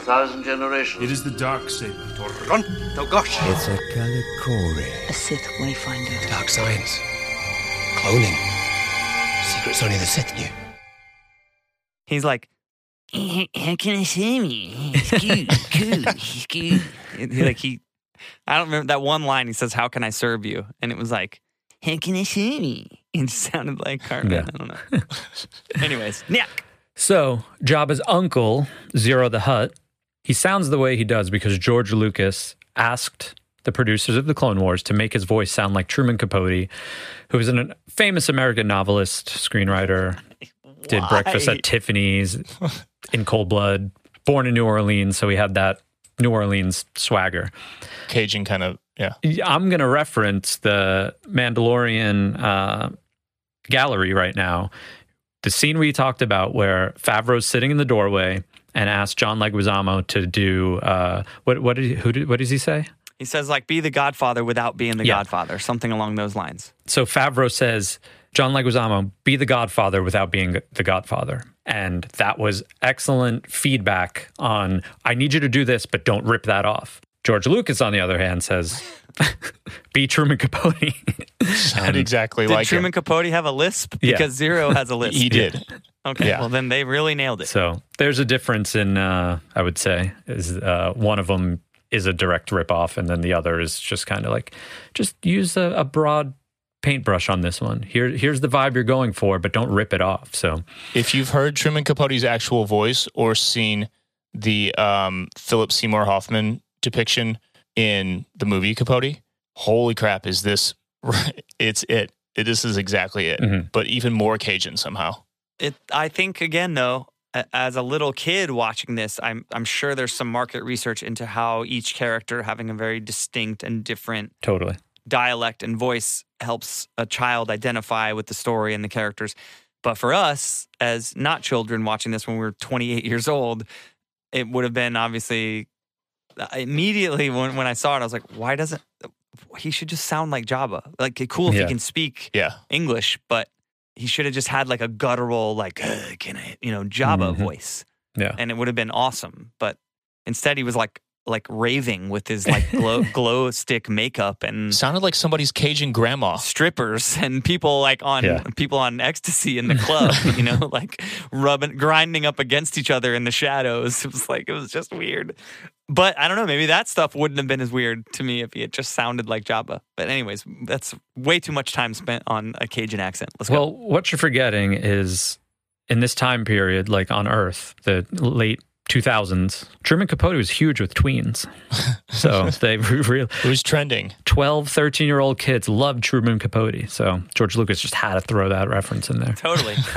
For over a thousand generations. It is the dark saber. It's a Kalikori. A Sith wayfinder. Dark science. Cloning. Secrets only the Sith knew. He's like, how can I see me? He's cute, cool, he's cute. [LAUGHS] He, like he, I don't remember that one line. He says, "How can I serve you?" And it was like, "How can I see me?" It sounded like Cartman. Yeah. I don't know. [LAUGHS] Anyways, Nick. So, Jabba's uncle, Ziro the Hutt, he sounds the way he does because George Lucas asked the producers of the Clone Wars to make his voice sound like Truman Capote, who was a famous American novelist, screenwriter, did Breakfast at Tiffany's, In Cold Blood, born in New Orleans, so he had that New Orleans swagger. Cajun kind of yeah. I'm going to reference the Mandalorian uh, gallery right now. The scene we talked about where Favreau's sitting in the doorway and asked John Leguizamo to do uh, what? What did who did, what does he say? He says like, "Be the Godfather without being the Yeah. Godfather," something along those lines. So Favreau says, John Leguizamo, be the Godfather without being the Godfather. And that was excellent feedback on, I need you to do this, but don't rip that off. George Lucas, on the other hand, says, [LAUGHS] be Truman Capote. [LAUGHS] Sounded exactly Did like Truman him. Capote have a lisp? Yeah. Because Ziro has a lisp. He did. Okay. Yeah. Well, then they really nailed it. So there's a difference in, uh, I would say, is uh, one of them is a direct ripoff, and then the other is just kind of like, just use a, a broad paintbrush on this one. Here, here's the vibe you're going for, but don't rip it off. So If you've heard Truman Capote's actual voice or seen the um, Philip Seymour Hoffman depiction in the movie Capote, holy crap, is this? [LAUGHS] It's it. it this is exactly it, Mhm. but even more Cajun somehow. It. I think again though, as a little kid watching this, I'm I'm sure there's some market research into how each character having a very distinct and different totally. dialect and voice helps a child identify with the story and the characters. But for us, as not children watching this when we were 28 years old, it would have been obviously immediately when, when I saw it, I was like, why doesn't he should just sound like Jabba? Like, cool if Yeah. he can speak Yeah, English, but he should have just had like a guttural, like, "Uh, can I, you know, Jabba Mhm. voice. Yeah. And it would have been awesome. But instead, he was like like raving with his like glow, [LAUGHS] glow stick makeup and Sounded like somebody's Cajun grandma. strippers and people like on Yeah. people on ecstasy in the club, [LAUGHS] you know, like rubbing grinding up against each other in the shadows. It was like it was just weird. But I don't know, maybe that stuff wouldn't have been as weird to me if it just sounded like Jabba. But anyways, that's way too much time spent on a Cajun accent. Let's Well, go. what you're forgetting is in this time period, like on Earth, the late 2000s, Truman Capote was huge with tweens. [LAUGHS] So they really It was trending. 12, 13 year old kids loved Truman Capote. So George Lucas just had to throw that reference in there. Totally. [LAUGHS]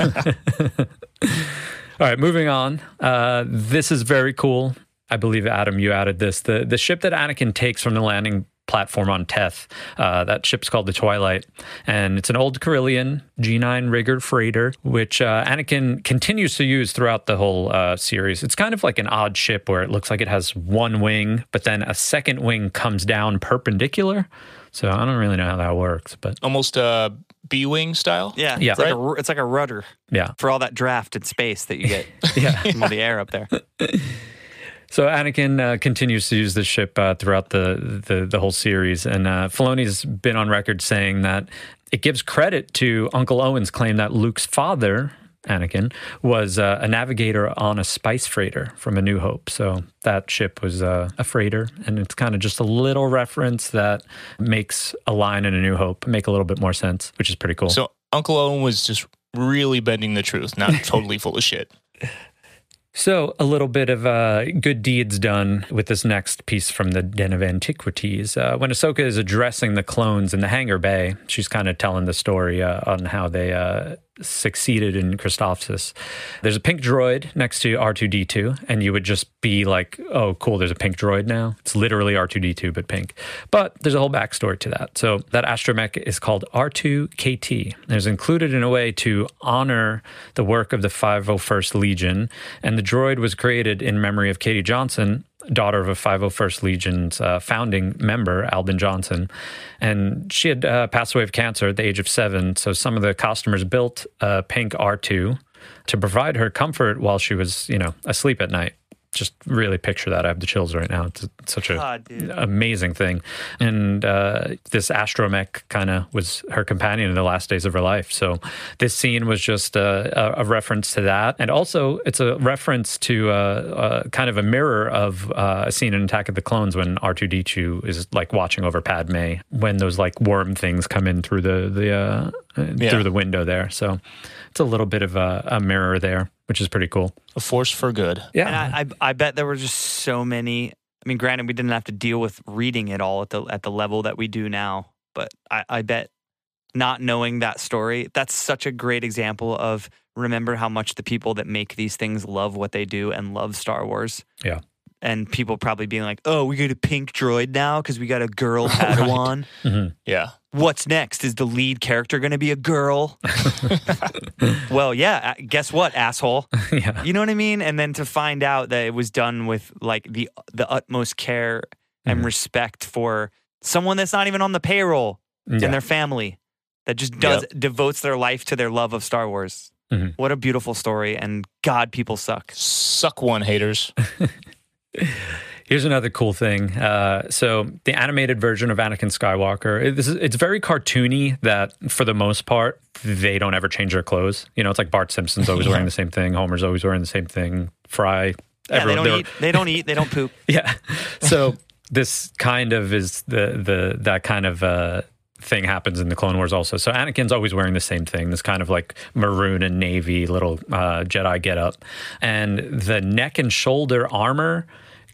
All right, moving on. Uh, this is very cool. I believe Adam, you added this. The the ship that Anakin takes from the landing platform on Teth. Uh, that ship's called the Twilight, and it's an old Corellian G9 rigger freighter, which uh, Anakin continues to use throughout the whole uh, series. It's kind of like an odd ship where it looks like it has one wing, but then a second wing comes down perpendicular. So I don't really know how that works, but Almost uh, B Wing style. Yeah. Yeah. It's like, a, it's like a rudder yeah, for all that draft in space that you get [LAUGHS] yeah. from all the air up there. [LAUGHS] So Anakin uh, continues to use this ship uh, throughout the, the the whole series, and uh, Filoni's been on record saying that it gives credit to Uncle Owen's claim that Luke's father, Anakin, was uh, a navigator on a spice freighter from A New Hope. So that ship was uh, a freighter, and it's kind of just a little reference that makes a line in A New Hope make a little bit more sense, which is pretty cool. So Uncle Owen was just really bending the truth, not [LAUGHS] totally full of shit. So, a little bit of uh, good deeds done with this next piece from the Den of Antiquities. Uh, when Ahsoka is addressing the clones in the hangar bay, she's kind of telling the story uh, on how they uh, succeeded in Christophsis. There's a pink droid next to R2D2, and you would just be like, oh, cool, there's a pink droid now. It's literally R2D2, but pink. But there's a whole backstory to that. So, that astromech is called R2KT. and is included in a way to honor the work of the 501st Legion, and the droid was created in memory of Katie Johnson, daughter of a 501st Legion's uh, founding member, Albin Johnson. And she had uh, passed away of cancer at the age of seven. So some of the customers built a pink R2 to provide her comfort while she was, you know, asleep at night. Just really picture that. I have the chills right now. It's such an God, amazing thing. And uh, this astromech kind of was her companion in the last days of her life. So this scene was just a, a, a reference to that. And also, it's a reference to uh, uh, kind of a mirror of uh, a scene in Attack of the Clones when R2D2 is like watching over Padme when those like worm things come in through the, the, uh, Yeah. through the window there. So it's a little bit of a, a mirror there, which is pretty cool. A force for good. Yeah. And I, I, I bet there were just so many. I mean, granted, we didn't have to deal with reading it all at the at the level that we do now, but I, I bet not knowing that story, that's such a great example of remember how much the people that make these things love what they do and love Star Wars. Yeah. And people probably being like, "Oh, we got a pink droid now because we got a girl [LAUGHS] Padawan. Mm-hmm. Yeah. What's next? Is the lead character going to be a girl?" [LAUGHS] well, yeah. Guess what, asshole? [LAUGHS] yeah. You know what I mean? And then to find out that it was done with like the the utmost care and Mhm. respect for someone that's not even on the payroll Yeah. and their family that just does devotes their life to their love of Star Wars. Mhm. What a beautiful story and god people suck. Suck one, haters. [LAUGHS] Here's another cool thing. Uh, so the animated version of Anakin Skywalker, it- this is, it's very cartoony. That for the most part, they don't ever change their clothes. You know, it's like Bart Simpson's always [LAUGHS] wearing the same thing. Homer's always wearing the same thing. Fry, Yeah, they everyone. don't they're- eat, they don't eat, they don't poop. [LAUGHS] yeah. So this kind of is the the that kind of uh, thing happens in the Clone Wars also. So Anakin's always wearing the same thing, this kind of like maroon and navy little uh, Jedi getup, and the neck and shoulder armor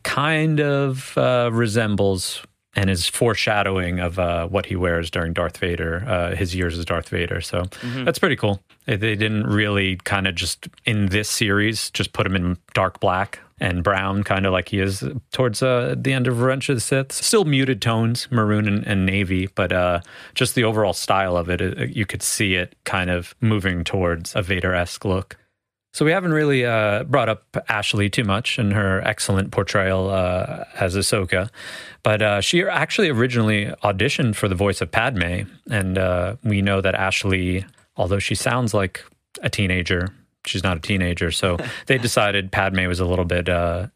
kind of uh, resembles. And is foreshadowing of uh, what he wears during Darth Vader, uh, his years as Darth Vader. So that's pretty cool. They they didn't really kind of just in this series just put him in dark black and brown, kind of like he is towards uh, the end of Revenge of the Sith. Still muted tones, maroon and, and navy, but uh, just the overall style of it, it, you could see it kind of moving towards a Vader esque look. So we haven't really uh, brought up Ashley too much and her excellent portrayal uh, as Ahsoka, but uh, she actually originally auditioned for the voice of Padme, and uh, we know that Ashley, although she sounds like a teenager, she's not a teenager. So [LAUGHS] they decided Padme was a little bit uh,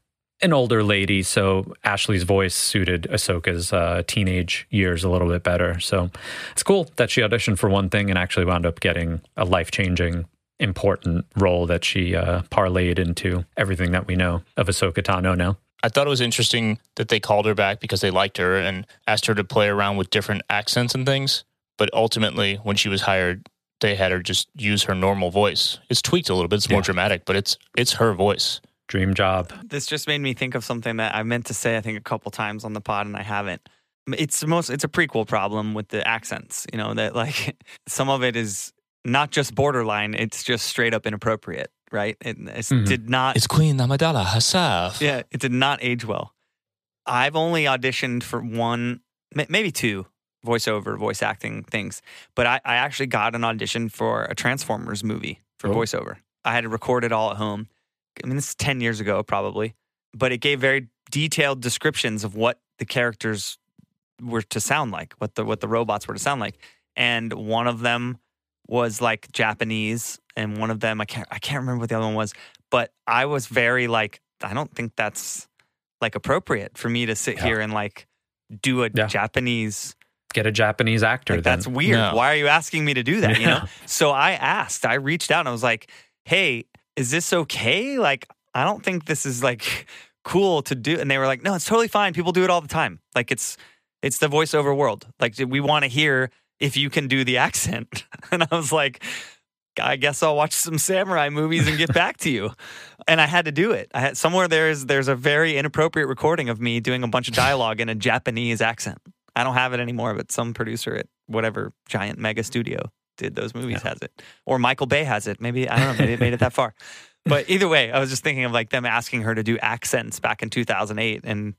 an older lady, so Ashley's voice suited Ahsoka's uh, teenage years a little bit better. So it's cool that she auditioned for one thing and actually wound up getting a life changing, important role that she uh, parlayed into everything that we know of Ahsoka Tano now. I thought it was interesting that they called her back because they liked her and asked her to play around with different accents and things. But ultimately, when she was hired, they had her just use her normal voice. It's tweaked a little bit. It's more Yeah. dramatic, but it's it's her voice. Dream job. This just made me think of something that I meant to say, I think, a couple times on the pod, and I haven't. It's the most. It's a prequel problem with the accents. You know that like [LAUGHS] some of it is not just borderline; it's just straight up inappropriate. Right? It it's, Mhm. did not. It's Queen Amidala herself. yeah, it did not age well. I've only auditioned for one, maybe two voiceover, voice acting things, but I, I actually got an audition for a Transformers movie for Oh. voiceover. I had to record it all at home. I mean, this is 10 years ago, probably, but it gave very detailed descriptions of what the characters were to sound like, what the, what the robots were to sound like. And one of them was like Japanese, and one of them, I can't, I can't remember what the other one was, but I was very like, I don't think that's like appropriate for me to sit Yeah. here and like do a Yeah. Japanese Get a Japanese actor. like then. that's weird. No. Why are you asking me to do that? You know? [LAUGHS] So I asked, I reached out and I was like, hey, is this okay? Like, I don't think this is like cool to do. And they were like, no, it's totally fine. People do it all the time. Like it's it's the voiceover world. Like we want to hear if you can do the accent. [LAUGHS] And I was like, I guess I'll watch some samurai movies and get [LAUGHS] back to you. And I had to do it. I had somewhere there's there's a very inappropriate recording of me doing a bunch of dialogue in a Japanese accent. I don't have it anymore, but some producer at whatever giant mega studio did those movies has it. Or Michael Bay has it. Maybe I don't know, maybe it made it that far. But either way, I was just thinking of like them asking her to do accents back in 2008 and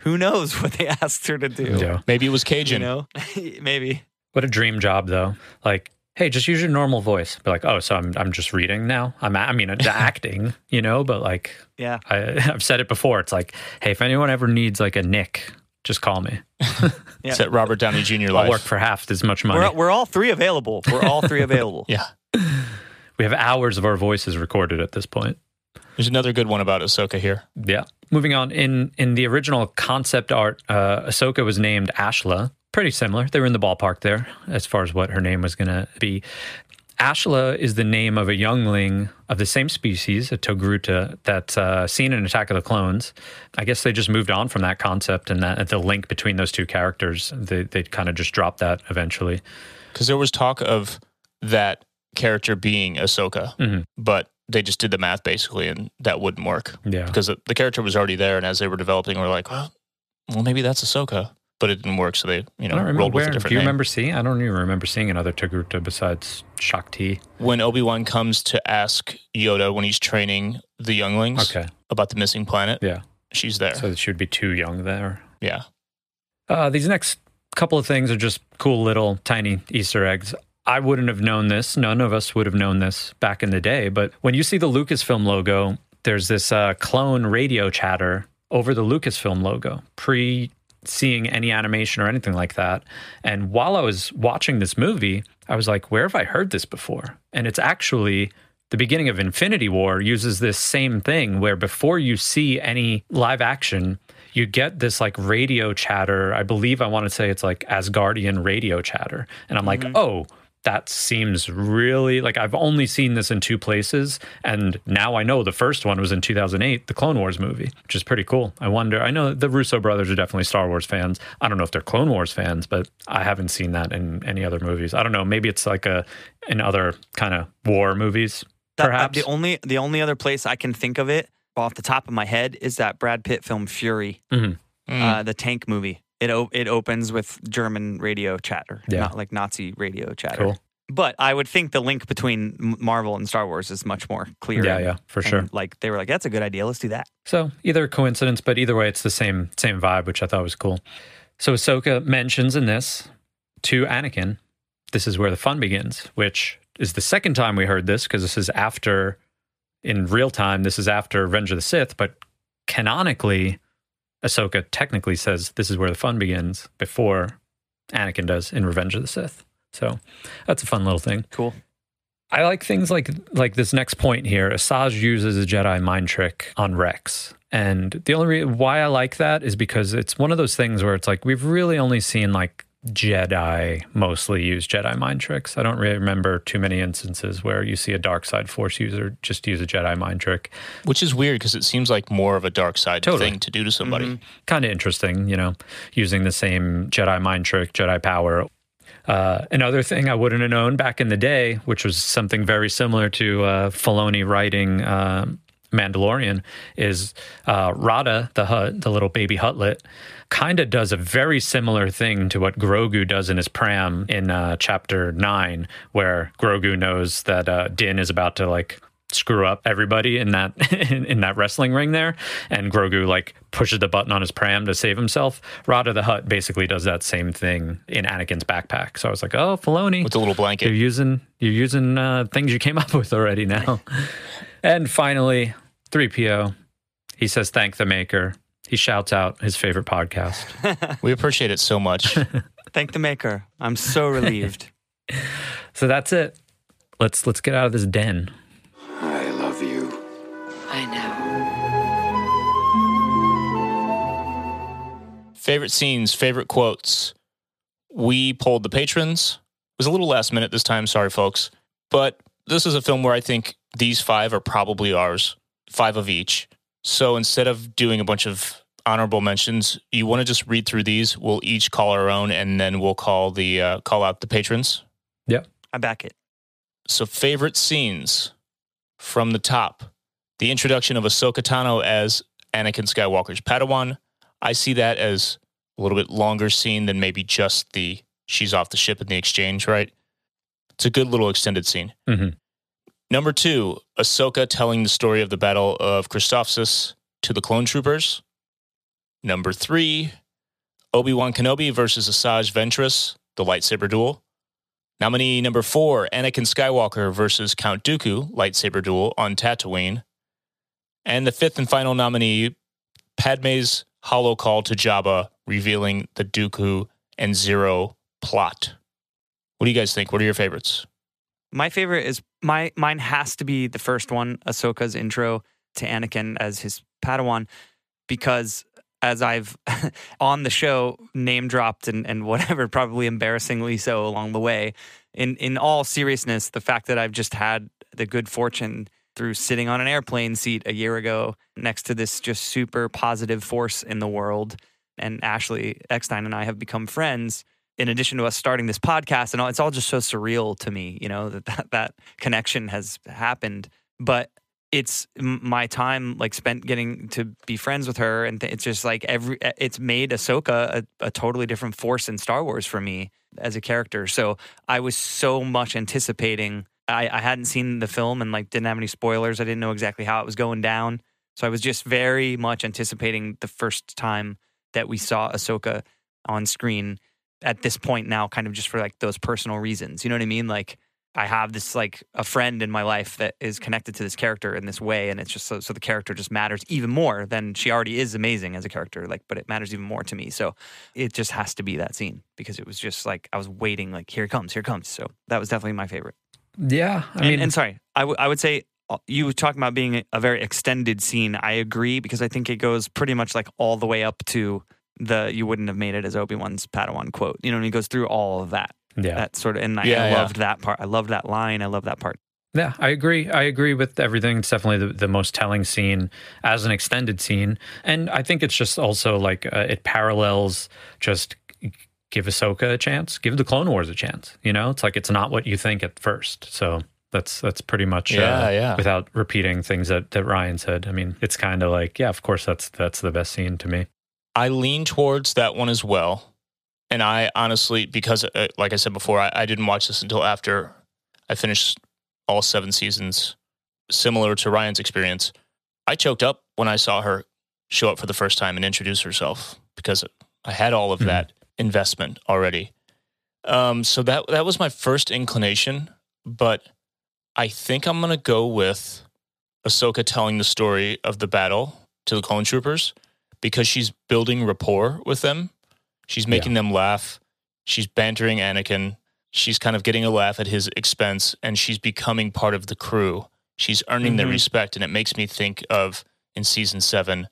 who knows [LAUGHS] what they asked her to do. Yeah. Maybe it was Cajun. You know? maybe. What a dream job, though. Like, hey, just use your normal voice. Be like, oh, so I'm I'm just reading now. I'm I mean, it's [LAUGHS] acting, you know. But like, Yeah. I, [LAUGHS] I've said it before. It's like, hey, if anyone ever needs like a Nick, just call me. [LAUGHS] Yeah. Set Robert Downey Jr. I'll work for half as much money. We're, we're all three available. We're all three available. yeah. we have hours of our voices recorded at this point. There's another good one about Ahsoka here. Yeah. Moving on in in the original concept art, uh, Ahsoka was named Ashla. Pretty similar. They were in the ballpark there as far as what her name was going to be. Ashla is the name of a youngling of the same species, a Togruta, that's uh, seen in Attack of the Clones. I guess they just moved on from that concept and that the link between those two characters. They they kind of just dropped that eventually. Because there was talk of that character being Ahsoka, Mhm. but they just did the math basically, and that wouldn't work Yeah. because the, the character was already there. And as they were developing, we are like, well, well, maybe that's Ahsoka, but it didn't work. So they, you know, rolled with where. a Do you name. remember seeing? I don't even remember seeing another Togruta besides Shaak Ti. when Obi Wan comes to ask Yoda when he's training the younglings Okay. about the missing planet? Yeah. she's there. So she would be too young there. yeah, Uh, these next couple of things are just cool little tiny Easter eggs. I wouldn't have known this. None of us would have known this back in the day. But when you see the Lucasfilm logo, there's this uh, clone radio chatter over the Lucasfilm logo, pre seeing any animation or anything like that. And while I was watching this movie, I was like, where have I heard this before? And it's actually the beginning of Infinity War uses this same thing where before you see any live action, you get this like radio chatter. I believe I want to say it's like Asgardian radio chatter. And I'm like, mm-hmm. oh, that seems really like I've only seen this in two places. And now I know the first one was in 2008, the Clone Wars movie, which is pretty cool. I wonder, I know the Russo brothers are definitely Star Wars fans. I don't know if they're Clone Wars fans, but I haven't seen that in any other movies. I don't know. Maybe it's like a, in other kind of war movies, That- uh, perhaps. the only the only other place I can think of it off the top of my head is that Brad Pitt film Fury, Mhm. Mm. uh, the tank movie. It o- it opens with German radio chatter, Yeah. not like Nazi radio chatter. Cool. But I would think the link between Marvel and Star Wars is much more clear. Yeah, and- yeah, for sure. Like they were like, that's a good idea. Let's do that. So either coincidence, but either way, it's the same same vibe, which I thought was cool. So Ahsoka mentions in this to Anakin, "This is where the fun begins," which is the second time we heard this because this is after, in real time, this is after Revenge of the Sith, but canonically, Ahsoka technically says this is where the fun begins before Anakin does in Revenge of the Sith. So that's a fun little thing. Cool. I like things like like this next point here. Asajj uses a Jedi mind trick on Rex, And the only reason why I like that is because it's one of those things where it's like we've really only seen like Jedi mostly use Jedi mind tricks. I don't really remember too many instances where you see a dark side force user just use a Jedi mind trick. Which is weird because it seems like more of a dark side Totally. thing to do to somebody. Mm-hmm. Kind of interesting, you know, using the same Jedi mind trick, Jedi power. Uh, another thing I wouldn't have known back in the day, which was something very similar to uh, Filoni writing um Mandalorian, is uh, Rotta, the Hutt, the little baby Huttlet, kind of does a very similar thing to what Grogu does in his pram in uh, chapter nine, where Grogu knows that uh, Din is about to like screw up everybody in that [LAUGHS] in, in that wrestling ring there, and Grogu like pushes the button on his pram to save himself. Rotta the Hutt basically does that same thing in Anakin's backpack. So I was like, oh, Filoni With a little blanket. you're using you're using uh, things you came up [LAUGHS] with already now. [LAUGHS] and finally, 3PO. He says thank the maker. He shouts out his favorite podcast. We appreciate it so much. Thank the maker. I'm so relieved. so that's it. Let's let's get out of this den. Favorite scenes, favorite quotes. We polled the patrons. It was a little last minute this time, sorry folks. But this is a film where I think these five are probably ours, five of each. So instead of doing a bunch of honorable mentions, you want to just read through these. We'll each call our own, and then we'll call the uh, call out the patrons. Yep. I back it. So favorite scenes from the top: the introduction of Ahsoka Tano as Anakin Skywalker's Padawan. I see that as a little bit longer scene than maybe just the she's off the ship in the exchange, right? It's a good little extended scene. Mhm. Number two, Ahsoka telling the story of the Battle of Christophsis to the clone troopers. Number three, Obi Wan Kenobi versus Asajj Ventress, the lightsaber duel. Nominee number four, Anakin Skywalker versus Count Dooku, lightsaber duel on Tatooine. And the fifth and final nominee, Padme's holo call to Jabba, revealing the Dooku and Ziro plot. What do you guys think? What are your favorites? My favorite is my mine has to be the first one, Ahsoka's intro to Anakin as his Padawan, because as I've [LAUGHS] on the show name dropped and, and whatever, [LAUGHS] probably embarrassingly so along the way. In in all seriousness, the fact that I've just had the good fortune through sitting on an airplane seat a year ago next to this just super positive force in the world, and Ashley Eckstein and I have become friends in addition to us starting this podcast and it's all just so surreal to me, you know, that that, that connection has happened. But it's my time like spent getting to be friends with her, and th- it's just like every it's made Ahsoka a, a totally different force in Star Wars for me as a character. So I was so much anticipating. I, I hadn't seen the film and like didn't have any spoilers. I didn't know exactly how it was going down. So I was just very much anticipating the first time that we saw Ahsoka on screen at this point now kind of just for like those personal reasons. You know what I mean? Like I have this like a friend in my life that is connected to this character in this way and it's just so, so the character just matters even more than she already is amazing as a character like but it matters even more to me. So it just has to be that scene because it was just like I was waiting like here it comes, here it comes. So that was definitely my favorite. Yeah, I and, mean, and sorry, I, w- I would say uh, you were talking about being a, a very extended scene. I agree because I think it goes pretty much like all the way up to the "you wouldn't have made it" as Obi Wan's Padawan quote. You know, and he goes through all of that. yeah. That sort of, and I, Yeah, I yeah. loved that part. I loved that line. I love that part. Yeah, I agree. I agree with everything. It's definitely the, the most telling scene as an extended scene. And I think it's just also like uh, it parallels just give Ahsoka a chance, give the Clone Wars a chance. You know, it's like it's not what you think at first. So that's that's pretty much Yeah, uh, yeah. without repeating things that, that Ryan said. I mean, it's kind of like, yeah, of course that's that's the best scene to me. I lean towards that one as well. And I honestly, because uh, like I said before, I, I didn't watch this until after I finished all seven seasons, similar to Ryan's experience. I choked up when I saw her show up for the first time and introduce herself because I had all of Mhm. that investment already. Um, so that that was my first inclination, but I think I'm gonna go with Ahsoka telling the story of the battle to the clone troopers because she's building rapport with them. She's making them laugh. She's bantering Anakin. She's kind of getting a laugh at his expense and she's becoming part of the crew. She's earning their Mhm. respect. And it makes me think of in season seven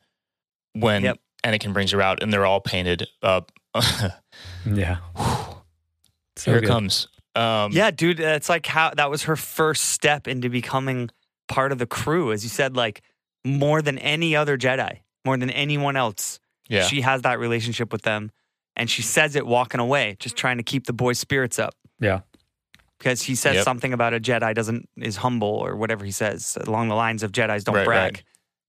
when Yep. Anakin brings her out and they're all painted up. [LAUGHS] Yeah. So Here it good. comes. Um, Yeah, dude, it's like how that was her first step into becoming part of the crew. As you said, like more than any other Jedi, more than anyone else. Yeah. She has that relationship with them. And she says it walking away, just trying to keep the boys' spirits up. Yeah. Because he says Yep. something about a Jedi doesn't is humble or whatever he says along the lines of Jedi's don't Right, brag. right.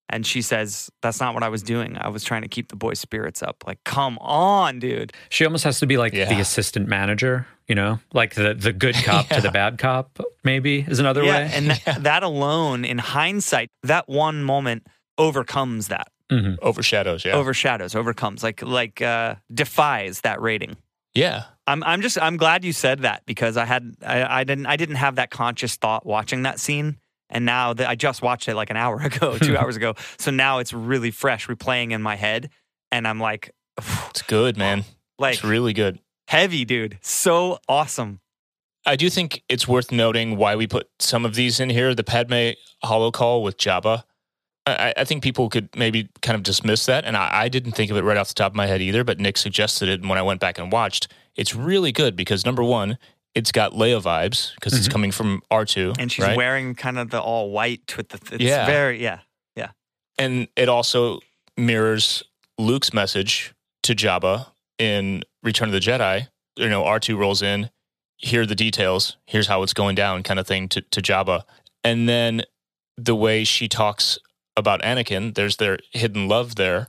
And she says, That's not what I was doing. I was trying to keep the boys' spirits up. Like, come on, dude. She almost has to be like the assistant manager, you know, like the the good [LAUGHS] cop to the bad cop. Maybe is another yeah, way. and that, that alone, in hindsight, that one moment overcomes that, Mhm. Overshadows. Yeah. overshadows, overcomes, like like uh, defies that rating. yeah. I'm I'm just I'm glad you said that because I had I, I didn't I didn't have that conscious thought watching that scene, and now that I just watched it like an hour [LAUGHS] ago, two [LAUGHS] hours ago, so now it's really fresh, replaying in my head, and I'm like, [SIGHS] It's good, man. like it's really good. heavy, dude, so awesome. I do think it's worth noting why we put some of these in here. The Padme holo call with Jabba. I, I think people could maybe kind of dismiss that, and I, I didn't think of it right off the top of my head either. But Nick suggested it, and when I went back and watched, it's really good because number one, it's got Leia vibes because it's mm-hmm. coming from R two, And she's right? wearing kind of the all white with the it's Yeah. very yeah yeah and it also mirrors Luke's message to Jabba in Return of the Jedi. You know, R two rolls in, here are the details, here's how it's going down, kind of thing to, to Jabba, and then the way she talks about Anakin, there's their hidden love there.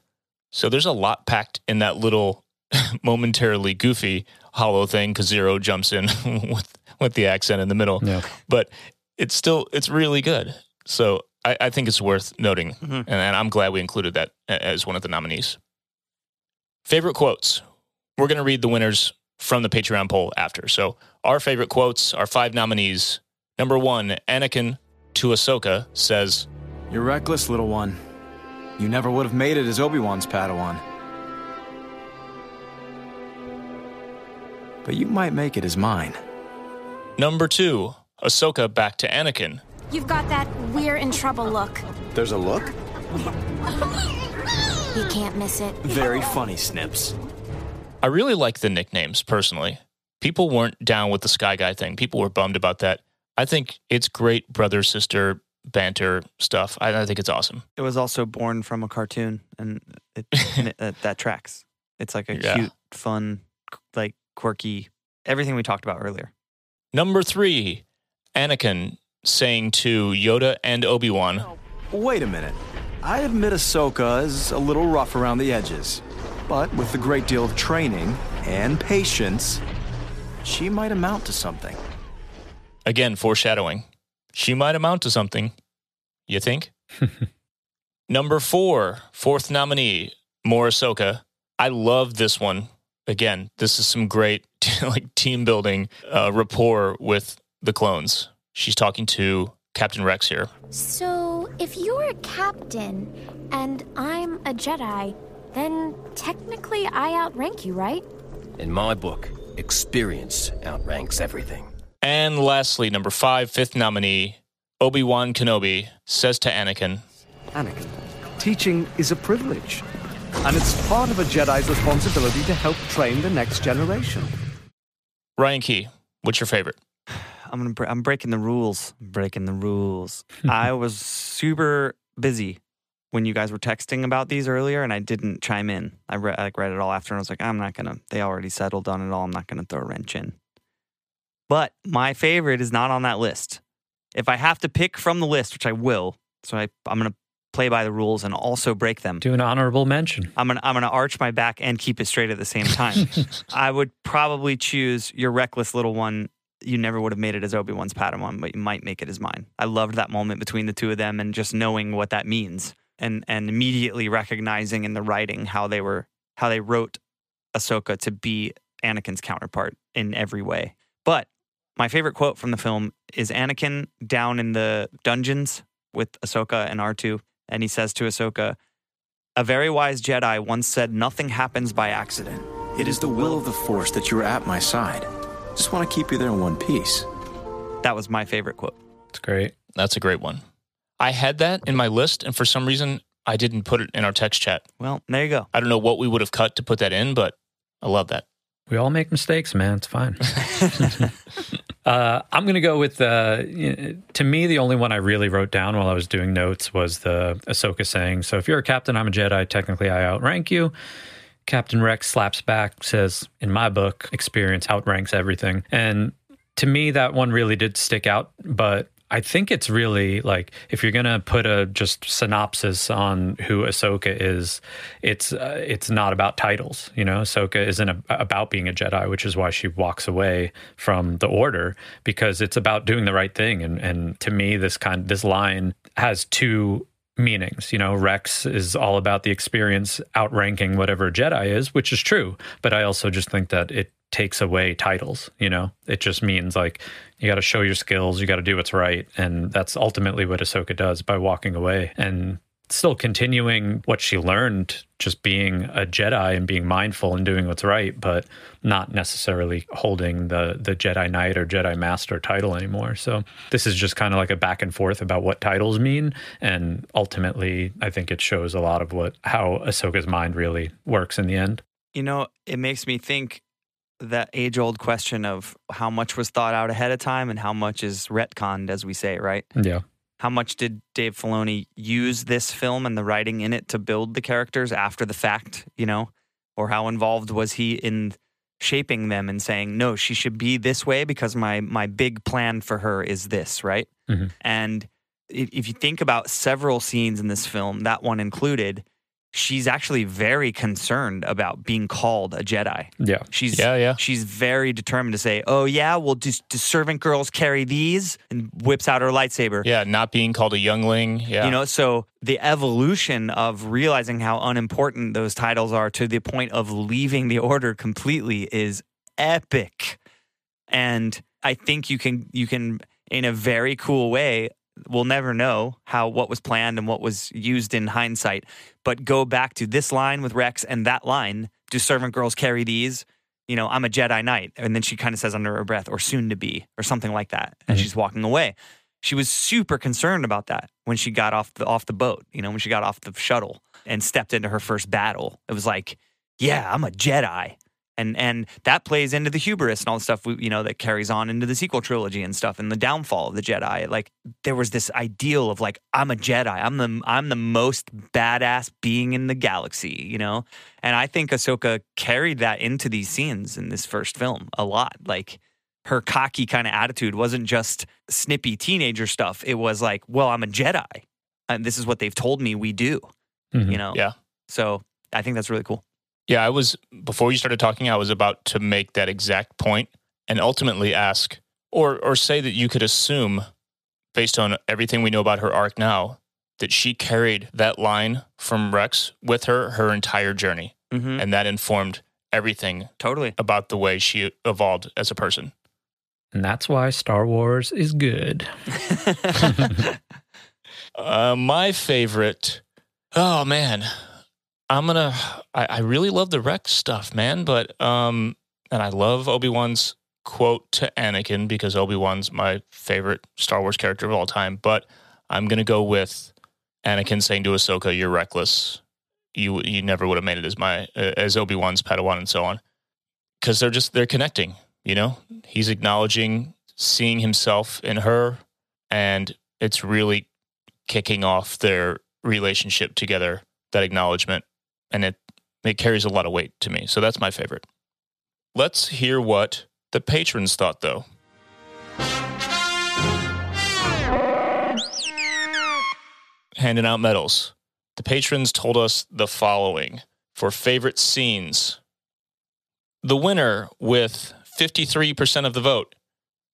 So there's a lot packed in that little [LAUGHS] momentarily goofy holo thing because Ziro jumps in [LAUGHS] with with the accent in the middle Yeah. but it's still it's really good. So I, I think it's worth noting, Mhm. and, and I'm glad we included that as one of the nominees. Favorite quotes. We're going to read the winners from the Patreon poll after. So our favorite quotes, our five nominees. Number one, Anakin to Ahsoka says, You're reckless, little one. You never would have made it as Obi Wan's Padawan. But you might make it as mine. Number two, Ahsoka back to Anakin. You've got that we're in trouble look. There's a look? You can't miss it. Very funny, Snips. I really like the nicknames personally. People weren't down with the Sky Guy thing. People were bummed about that. I think it's great brother sister banter stuff. I, I think it's awesome. It was also born from a cartoon, and it, and [LAUGHS] it that, that tracks. It's like a Yeah. cute, fun, like quirky, everything we talked about earlier. Number three, Anakin saying to Yoda and Obi Wan, Wait a minute. I admit Ahsoka is a little rough around the edges. But with a great deal of training and patience, she might amount to something. again, foreshadowing. She might amount to something. You think? [LAUGHS] Number four, fourth nominee, more Ahsoka. I love this one. Again, this is some great [LAUGHS] like team building uh, rapport with the clones. She's talking to Captain Rex here. So, if you're a captain and I'm a Jedi, then technically I outrank you, right? In my book, experience outranks everything. And lastly, number five, fifth nominee, Obi Wan Kenobi says to Anakin, Anakin, teaching is a privilege, and it's part of a Jedi's responsibility to help train the next generation. Ryan Key, what's your favorite? I'm gonna. Bre- I'm breaking the rules. I'm breaking the rules. Hmm. I was super busy when you guys were texting about these earlier, and I didn't chime in. I read, I read it all after, and I was like, I'm not gonna. They already settled on it all. I'm not gonna throw a wrench in. But my favorite is not on that list. If I have to pick from the list, which I will, so I, I'm gonna play by the rules and also break them. Do an honorable mention. I'm gonna I'm gonna arch my back and keep it straight at the same time. [LAUGHS] I would probably choose your reckless little one. You never would have made it as Obi Wan's Padawan, but you might make it as mine. I loved that moment between the two of them and just knowing what that means, and and immediately recognizing in the writing how they were how they wrote Ahsoka to be Anakin's counterpart in every way. But my favorite quote from the film is Anakin down in the dungeons with Ahsoka and R2, and he says to Ahsoka, a very wise Jedi once said, Nothing happens by accident. It is the will of the Force that you're at my side. Just want to keep you there in one piece. That was my favorite quote. It's great. That's a great one. I had that in my list, and for some reason, I didn't put it in our text chat. Well, there you go. I don't know what we would have cut to put that in, but I love that. We all make mistakes, man. It's fine. [LAUGHS] [LAUGHS] uh, I'm going to go with, to me, the only one I really wrote down while I was doing notes was the Ahsoka saying, So if you're a captain, I'm a Jedi. Technically, I outrank you. Captain Rex slaps back, says, In my book, experience outranks everything. And to me, that one really did stick out. But I think it's really like if you're gonna put a just synopsis on who Ahsoka is, it's uh, it's not about titles. You know, Ahsoka isn't a, about being a Jedi, which is why she walks away from the Order because it's about doing the right thing. And and to me, this kind this line has two meanings. You know, Rex is all about the experience outranking whatever Jedi is, which is true. But I also just think that it takes away titles. You know, it just means like you got to show your skills, you got to do what's right, and that's ultimately what Ahsoka does by walking away and still continuing what she learned, just being a Jedi and being mindful and doing what's right, but not necessarily holding the the Jedi Knight or Jedi Master title anymore. So this is just kind of like a back and forth about what titles mean, and ultimately, I think it shows a lot of what how Ahsoka's mind really works in the end. You know, it makes me think that age old question of how much was thought out ahead of time and how much is retconned, as we say, right? Yeah. How much did Dave Filoni use this film and the writing in it to build the characters after the fact, you know? Or how involved was he in shaping them and saying, no, she should be this way because my, my big plan for her is this, right? Mm-hmm. And if, if you think about several scenes in this film, that one included, she's actually very concerned about being called a Jedi. Yeah. She's Yeah, yeah. she's very determined to say, "Oh yeah, well do, do servant girls carry these?" and whips out her lightsaber. Yeah, not being called a youngling. Yeah. You know, so the evolution of realizing how unimportant those titles are to the point of leaving the order completely is epic. And I think you can you can in a very cool way we'll never know how what was planned and what was used in hindsight but go back to this line with rex and that line do servant girls carry these? You know i'm a jedi knight. And then she kind of says under her breath or soon to be or something like that. As Mhm. she's walking away. She was super concerned about that when she got off the off the boat you know when she got off the shuttle and stepped into her first battle. It was like yeah i'm a jedi and and that plays into the hubris and all the stuff we, you know that carries on into the sequel trilogy and stuff and the downfall of the Jedi. Like there was this ideal of like I'm a Jedi. I'm the I'm the most badass being in the galaxy, you know. And I think Ahsoka carried that into these scenes in this first film a lot. Like her cocky kind of attitude wasn't just snippy teenager stuff. It was like, well, I'm a Jedi, and this is what they've told me we do. Mhm. You know. Yeah. So I think that's really cool. Yeah, I was before you started talking, I was about to make that exact point and ultimately ask or or say that you could assume based on everything we know about her arc now that she carried that line from Rex with her her entire journey Mm-hmm. and that informed everything Totally. about the way she evolved as a person. And that's why Star Wars is good. [LAUGHS] [LAUGHS] Uh, my favorite. Oh man, I'm gonna. I, I really love the Rex stuff, man. But um, and I love Obi Wan's quote to Anakin because Obi Wan's my favorite Star Wars character of all time. But I'm gonna go with Anakin saying to Ahsoka, "You're reckless. You you never would have made it as my as Obi Wan's Padawan and so on." Because they're just they're connecting. You know, he's acknowledging seeing himself in her, and it's really kicking off their relationship together, that acknowledgement. And it, it carries a lot of weight to me. So that's my favorite. Let's hear what the patrons thought, though. Handing out medals. The patrons told us the following for favorite scenes. The winner with 53% of the vote,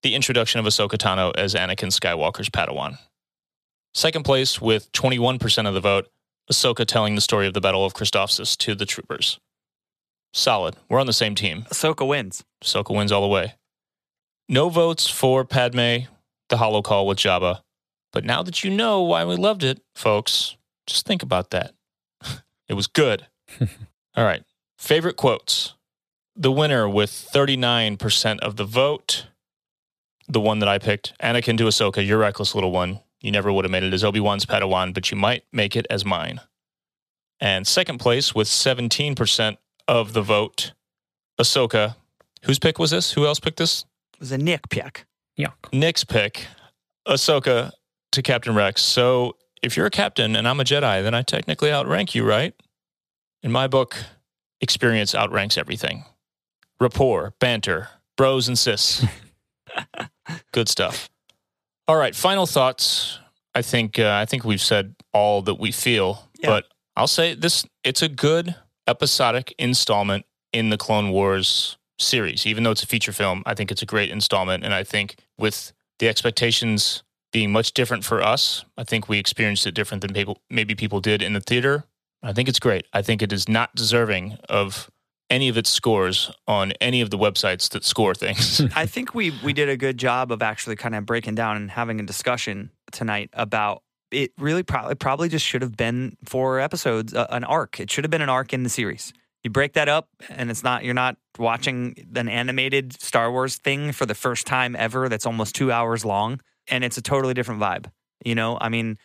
the introduction of Ahsoka Tano as Anakin Skywalker's Padawan. Second place with 21% of the vote, Ahsoka telling the story of the Battle of Christophsis to the troopers. Solid. We're on the same team. Ahsoka wins. Ahsoka wins all the way. No votes for Padme, the holo call with Jabba. But now that you know why we loved it, folks, just think about that. [LAUGHS] it was good. [LAUGHS] all right. Favorite quotes. The winner with 39% of the vote, the one that I picked, Anakin to Ahsoka, you're reckless little one. You never would have made it as Obi Wan's Padawan, but you might make it as mine. And second place with 17% of the vote, Ahsoka. Whose pick was this? Who else picked this? It was a Nick pick. Yeah. Nick's pick, Ahsoka to Captain Rex. So if you're a captain and I'm a Jedi, then I technically outrank you, right? In my book, experience outranks everything. Rapport, banter, bros and sis. [LAUGHS] Good stuff. All right, final thoughts. I think uh, I think we've said all that we feel, Yeah. but I'll say this: it's a good episodic installment in the Clone Wars series. Even though it's a feature film, I think it's a great installment, and I think with the expectations being much different for us, I think we experienced it different than people maybe people did in the theater. I think it's great. I think it is not deserving of any of its scores on any of the websites that score things. [LAUGHS] I think we we did a good job of actually kind of breaking down and having a discussion tonight about it. Really, probably probably just should have been four episodes, uh, an arc. It should have been an arc in the series. You break that up, and it's not you're not watching an animated Star Wars thing for the first time ever. That's almost two hours long, and it's a totally different vibe. You know, I mean.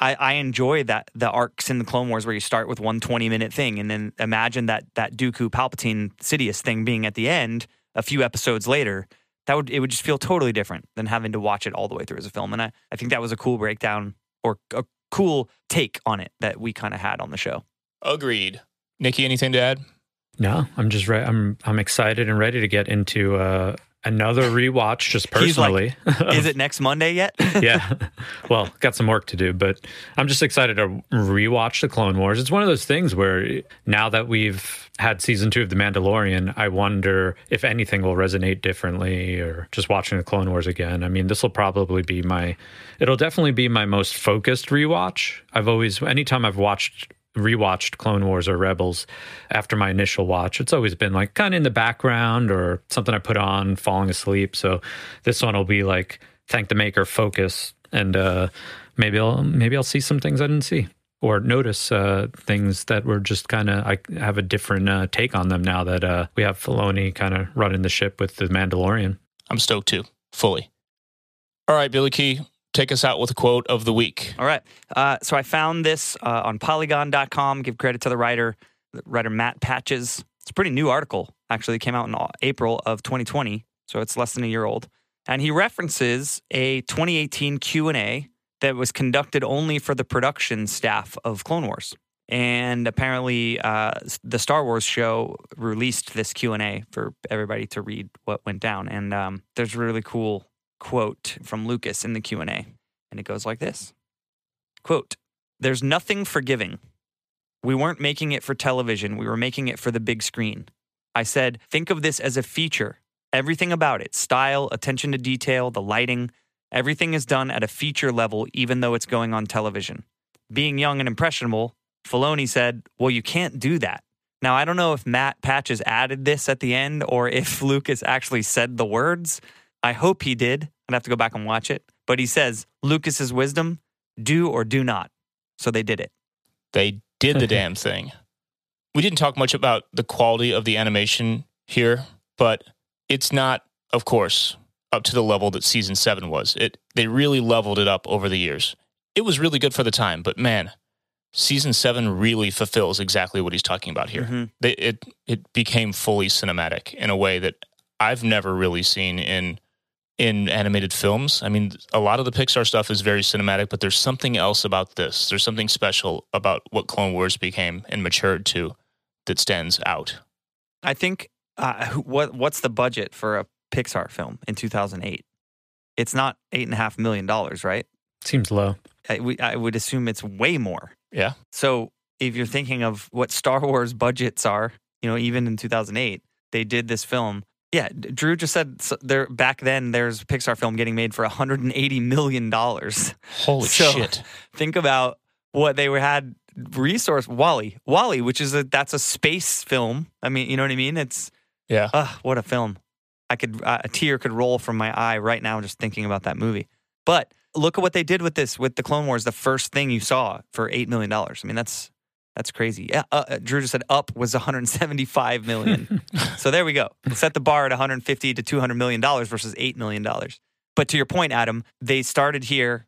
I, I enjoy that the arcs in the Clone Wars where you start with one 20 minute thing and then imagine that that Dooku Palpatine Sidious thing being at the end a few episodes later. That would it would just feel totally different than having to watch it all the way through as a film. And I, I think that was a cool breakdown or a cool take on it that we kind of had on the show. Agreed. Nikki, anything to add? No, I'm just re- I'm I'm excited and ready to get into uh, another rewatch. Just He's like, personally, [LAUGHS] Is it next Monday yet? [LAUGHS] yeah. [LAUGHS] Well, got some work to do, but I'm just excited to rewatch the Clone Wars. It's one of those things where now that we've had season two of The Mandalorian, I wonder if anything will resonate differently or just watching the Clone Wars again. I mean, this will probably be my, it'll definitely be my most focused rewatch. I've always, anytime I've watched, rewatched Clone Wars or Rebels after my initial watch, it's always been like kind of in the background or something I put on falling asleep. So this one will be like, thank the maker focus and uh maybe i'll maybe i'll see some things i didn't see or notice uh things that were just kind of i have a different uh, take on them now that uh we have Filoni kind of running the ship with the mandalorian I'm stoked too, fully. All right, Billy Key, take us out with a quote of the week. All right. Uh, so I found this uh, on polygon.com. Give credit to the writer, the writer Matt Patches. It's a pretty new article. Actually, it came out in April of 2020, so it's less than a year old. And he references a 2018 Q&A that was conducted only for the production staff of Clone Wars. And apparently, uh, the Star Wars show released this Q and A for everybody to read what went down. And um, there's really cool quote from Lucas in the Q and A, and it goes like this: "Quote: There's nothing forgiving. We weren't making it for television. We were making it for the big screen. I said, think of this as a feature. Everything about it style, attention to detail, the lighting everything is done at a feature level, even though it's going on television. Being young and impressionable, Filoni said, Well, you can't do that. Now, I don't know if Matt Patches added this at the end or if [LAUGHS] Lucas actually said the words. I hope he did. I'd have to go back and watch it. But he says, Lucas's wisdom, do or do not. So they did it. They did the damn thing. We didn't talk much about the quality of the animation here, but it's not, of course, up to the level that season seven was. It they really leveled it up over the years. It was really good for the time, but man, season seven really fulfills exactly what he's talking about here. Mhm. They, it it became fully cinematic in a way that I've never really seen in in animated films. I mean, a lot of the Pixar stuff is very cinematic, but there's something else about this. There's something special about what Clone Wars became and matured to that stands out. I think uh, what what's the budget for a Pixar film in 2008? It's not eight and a half million dollars, right? seems low I, we, I would assume it's way more. Yeah. So if you're thinking of what Star Wars budgets are, you know, even in 2008, they did this film. Yeah, Drew just said s- there back then. There's a Pixar film getting made for 180 million dollars. Holy [LAUGHS] So- shit. Think about what they were had resource WALL-E, WALL-E, which is a that's a space film. I mean, you know what I mean? It's Yeah. uh, what a film. I could uh, a tear could roll from my eye right now just thinking about that movie. But look at what they did with this with the Clone Wars. The first thing you saw for eight million dollars. I mean, that's that's crazy. Yeah, uh, uh, Drew just said up was 175 million. [LAUGHS] so there we go. Set the bar at 150 to 200 million dollars versus eight million dollars. But to your point, Adam, they started here.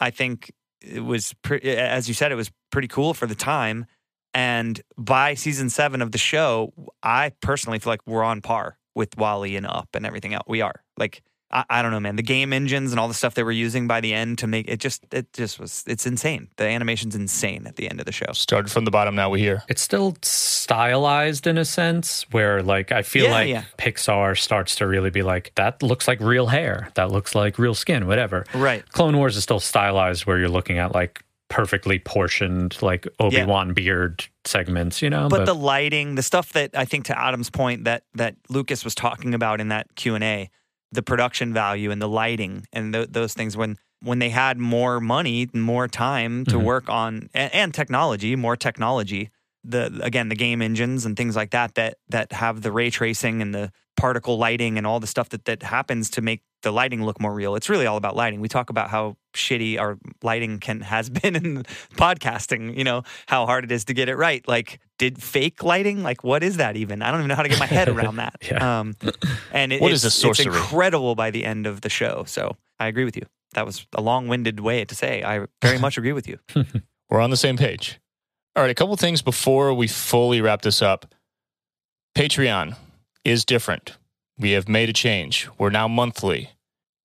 I think it was pre- as you said, it was pretty cool for the time. And by season seven of the show, I personally feel like we're on par with WALL-E and Up and everything else. We are like I, I don't know, man. The game engines and all the stuff they were using by the end to make it just it just was it's insane. The animation's insane at the end of the show. Started from the bottom, now we're here. It's still stylized in a sense where like I feel Yeah, like yeah. Pixar starts to really be like that looks like real hair, that looks like real skin, whatever. Right. Clone Wars is still stylized where you're looking at like perfectly portioned like Obi-Wan beard segments, you know, but, the lighting, the stuff that I think to Adam's point that that Lucas was talking about in that Q and A, the production value and the lighting and th- those things when when they had more money, more time to Mhm. work on and, and technology, more technology. The again the game engines and things like that that that have the ray tracing and the particle lighting and all the stuff that that happens to make the lighting look more real. It's really all about lighting. We talk about how shitty our lighting can has been [LAUGHS] in podcasting, you know, how hard it is to get it right. Like did fake lighting like what is that even? I don't even know how to get my head around that. [LAUGHS] Yeah. Um and it, What it's, is this it's incredible by the end of the show. So I agree with you. That was a long-winded way to say I very much agree with you. [LAUGHS] We're on the same page. All right, a couple things before we fully wrap this up. Patreon is different. We have made a change. We're now monthly.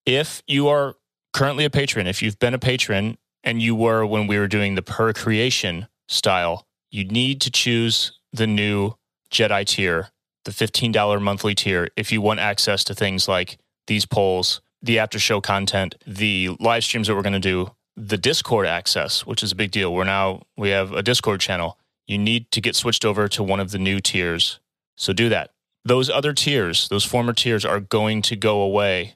If you are currently a patron, if you've been a patron and you were when we were doing the per creation style, you need to choose the new Jedi tier, the $15 monthly tier, if you want access to things like these polls, the after show content, the live streams that we're going to do, the Discord access, which is a big deal. We're now, we have a Discord channel. You need to get switched over to one of the new tiers. So do that. Those other tiers, those former tiers are going to go away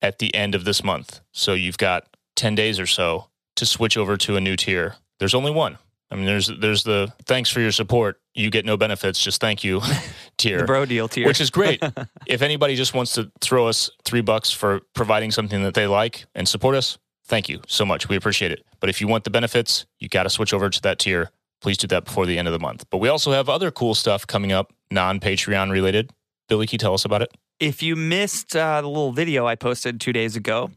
at the end of this month. So you've got 10 days or so to switch over to a new tier. There's only one. I mean, there's there's the thanks for your support. You get no benefits, just thank you [LAUGHS] tier. The bro deal tier. Which is great. [LAUGHS] if anybody just wants to throw us three bucks for providing something that they like and support us, thank you so much. We appreciate it. But if you want the benefits, you got to switch over to that tier. Please do that before the end of the month. But we also have other cool stuff coming up, non Patreon related. Billy, can you tell us about it? If you missed uh, the little video I posted two days ago,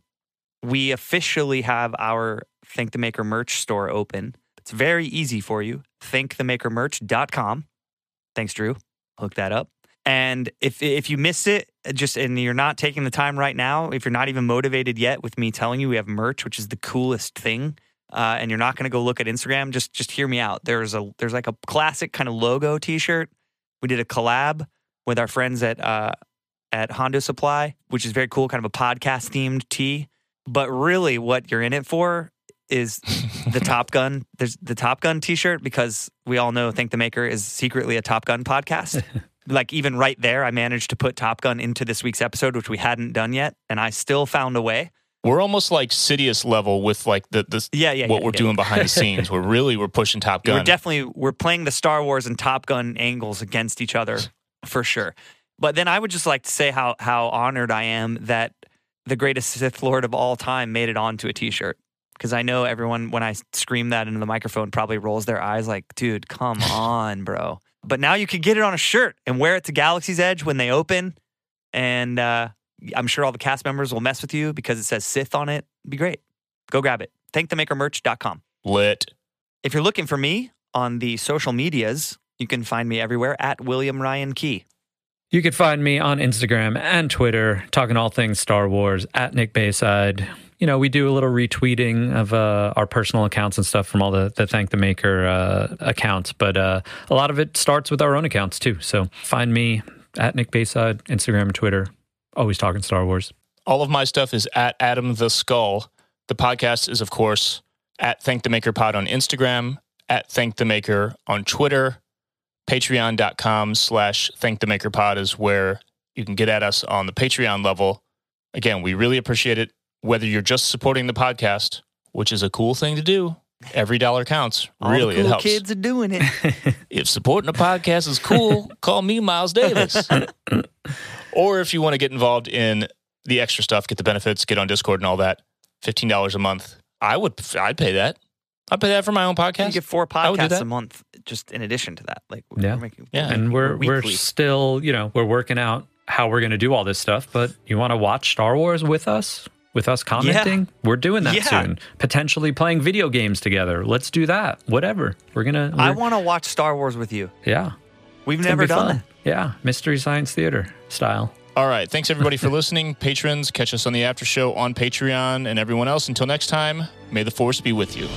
we officially have our Thank the Maker merch store open. It's very easy for you. ThankTheMakerMerch.com. Thanks, Drew. Hook that up. And if if you missed it, just and you're not taking the time right now, if you're not even motivated yet with me telling you we have merch, which is the coolest thing, uh, and you're not going to go look at Instagram, just just hear me out. There's a there's like a classic kind of logo T-shirt. We did a collab with our friends at uh, at Hondo Supply, which is very cool, kind of a podcast themed tee. But really, what you're in it for is the [LAUGHS] Top Gun. There's the Top Gun T-shirt because we all know Think the Maker is secretly a Top Gun podcast. [LAUGHS] like even right there, I managed to put Top Gun into this week's episode, which we hadn't done yet, and I still found a way. We're almost like Sidious level with like the, the Yeah, yeah, what yeah, we're yeah. doing behind the [LAUGHS] scenes. We're really we're pushing Top Gun. We're definitely we're playing the Star Wars and Top Gun angles against each other for sure. But then I would just like to say how how honored I am that the greatest Sith Lord of all time made it onto a T-shirt. Because I know everyone when I scream that into the microphone probably rolls their eyes like, dude, come [LAUGHS] on, bro. But now you can get it on a shirt and wear it to Galaxy's Edge when they open. And uh, I'm sure all the cast members will mess with you because it says Sith on it. It'd be great. Go grab it. ThankTheMakerMerch.com. lit. If you're looking for me on the social medias, you can find me everywhere at William Ryan Key. You can find me on Instagram and Twitter, talking all things Star Wars at Nick Bayside. You know, we do a little retweeting of uh, our personal accounts and stuff from all the, the Thank the Maker uh, accounts, but uh, a lot of it starts with our own accounts too. So find me at Nick Bayside, Instagram and Twitter. Oh, Always talking Star Wars. All of my stuff is at Adam the Skull. The podcast is, of course, at Thank the Maker Pod on Instagram, at Thank the Maker on Twitter. Patreon.com slash Thank the Maker Pod is where you can get at us on the Patreon level. Again, we really appreciate it. Whether you're just supporting the podcast, which is a cool thing to do, every dollar counts. All really, the cool it helps. kids are doing it. [LAUGHS] If supporting a podcast is cool, call me Miles Davis. [LAUGHS] or if you want to get involved in the extra stuff, get the benefits, get on Discord and all that, fifteen dollars a month. I would, I'd pay that. I'd pay that for my own podcast. you podcast. get four I would do podcasts a month, just in addition to that. Like, Yeah. we're making, Yeah. and we're we're weekly. still you know we're working out how we're going to do all this stuff but you want to watch star wars with us with us commenting? We're doing that Yeah. soon. Potentially playing video games together. Let's do that. Whatever. We're gonna. I we're- want to watch Star Wars with you. Yeah. We've It's never done fun. that. Yeah. Mystery Science Theater style. All right. Thanks everybody for [LAUGHS] listening. Patrons, catch us on the after show on Patreon and everyone else. Until next time, may the force be with you.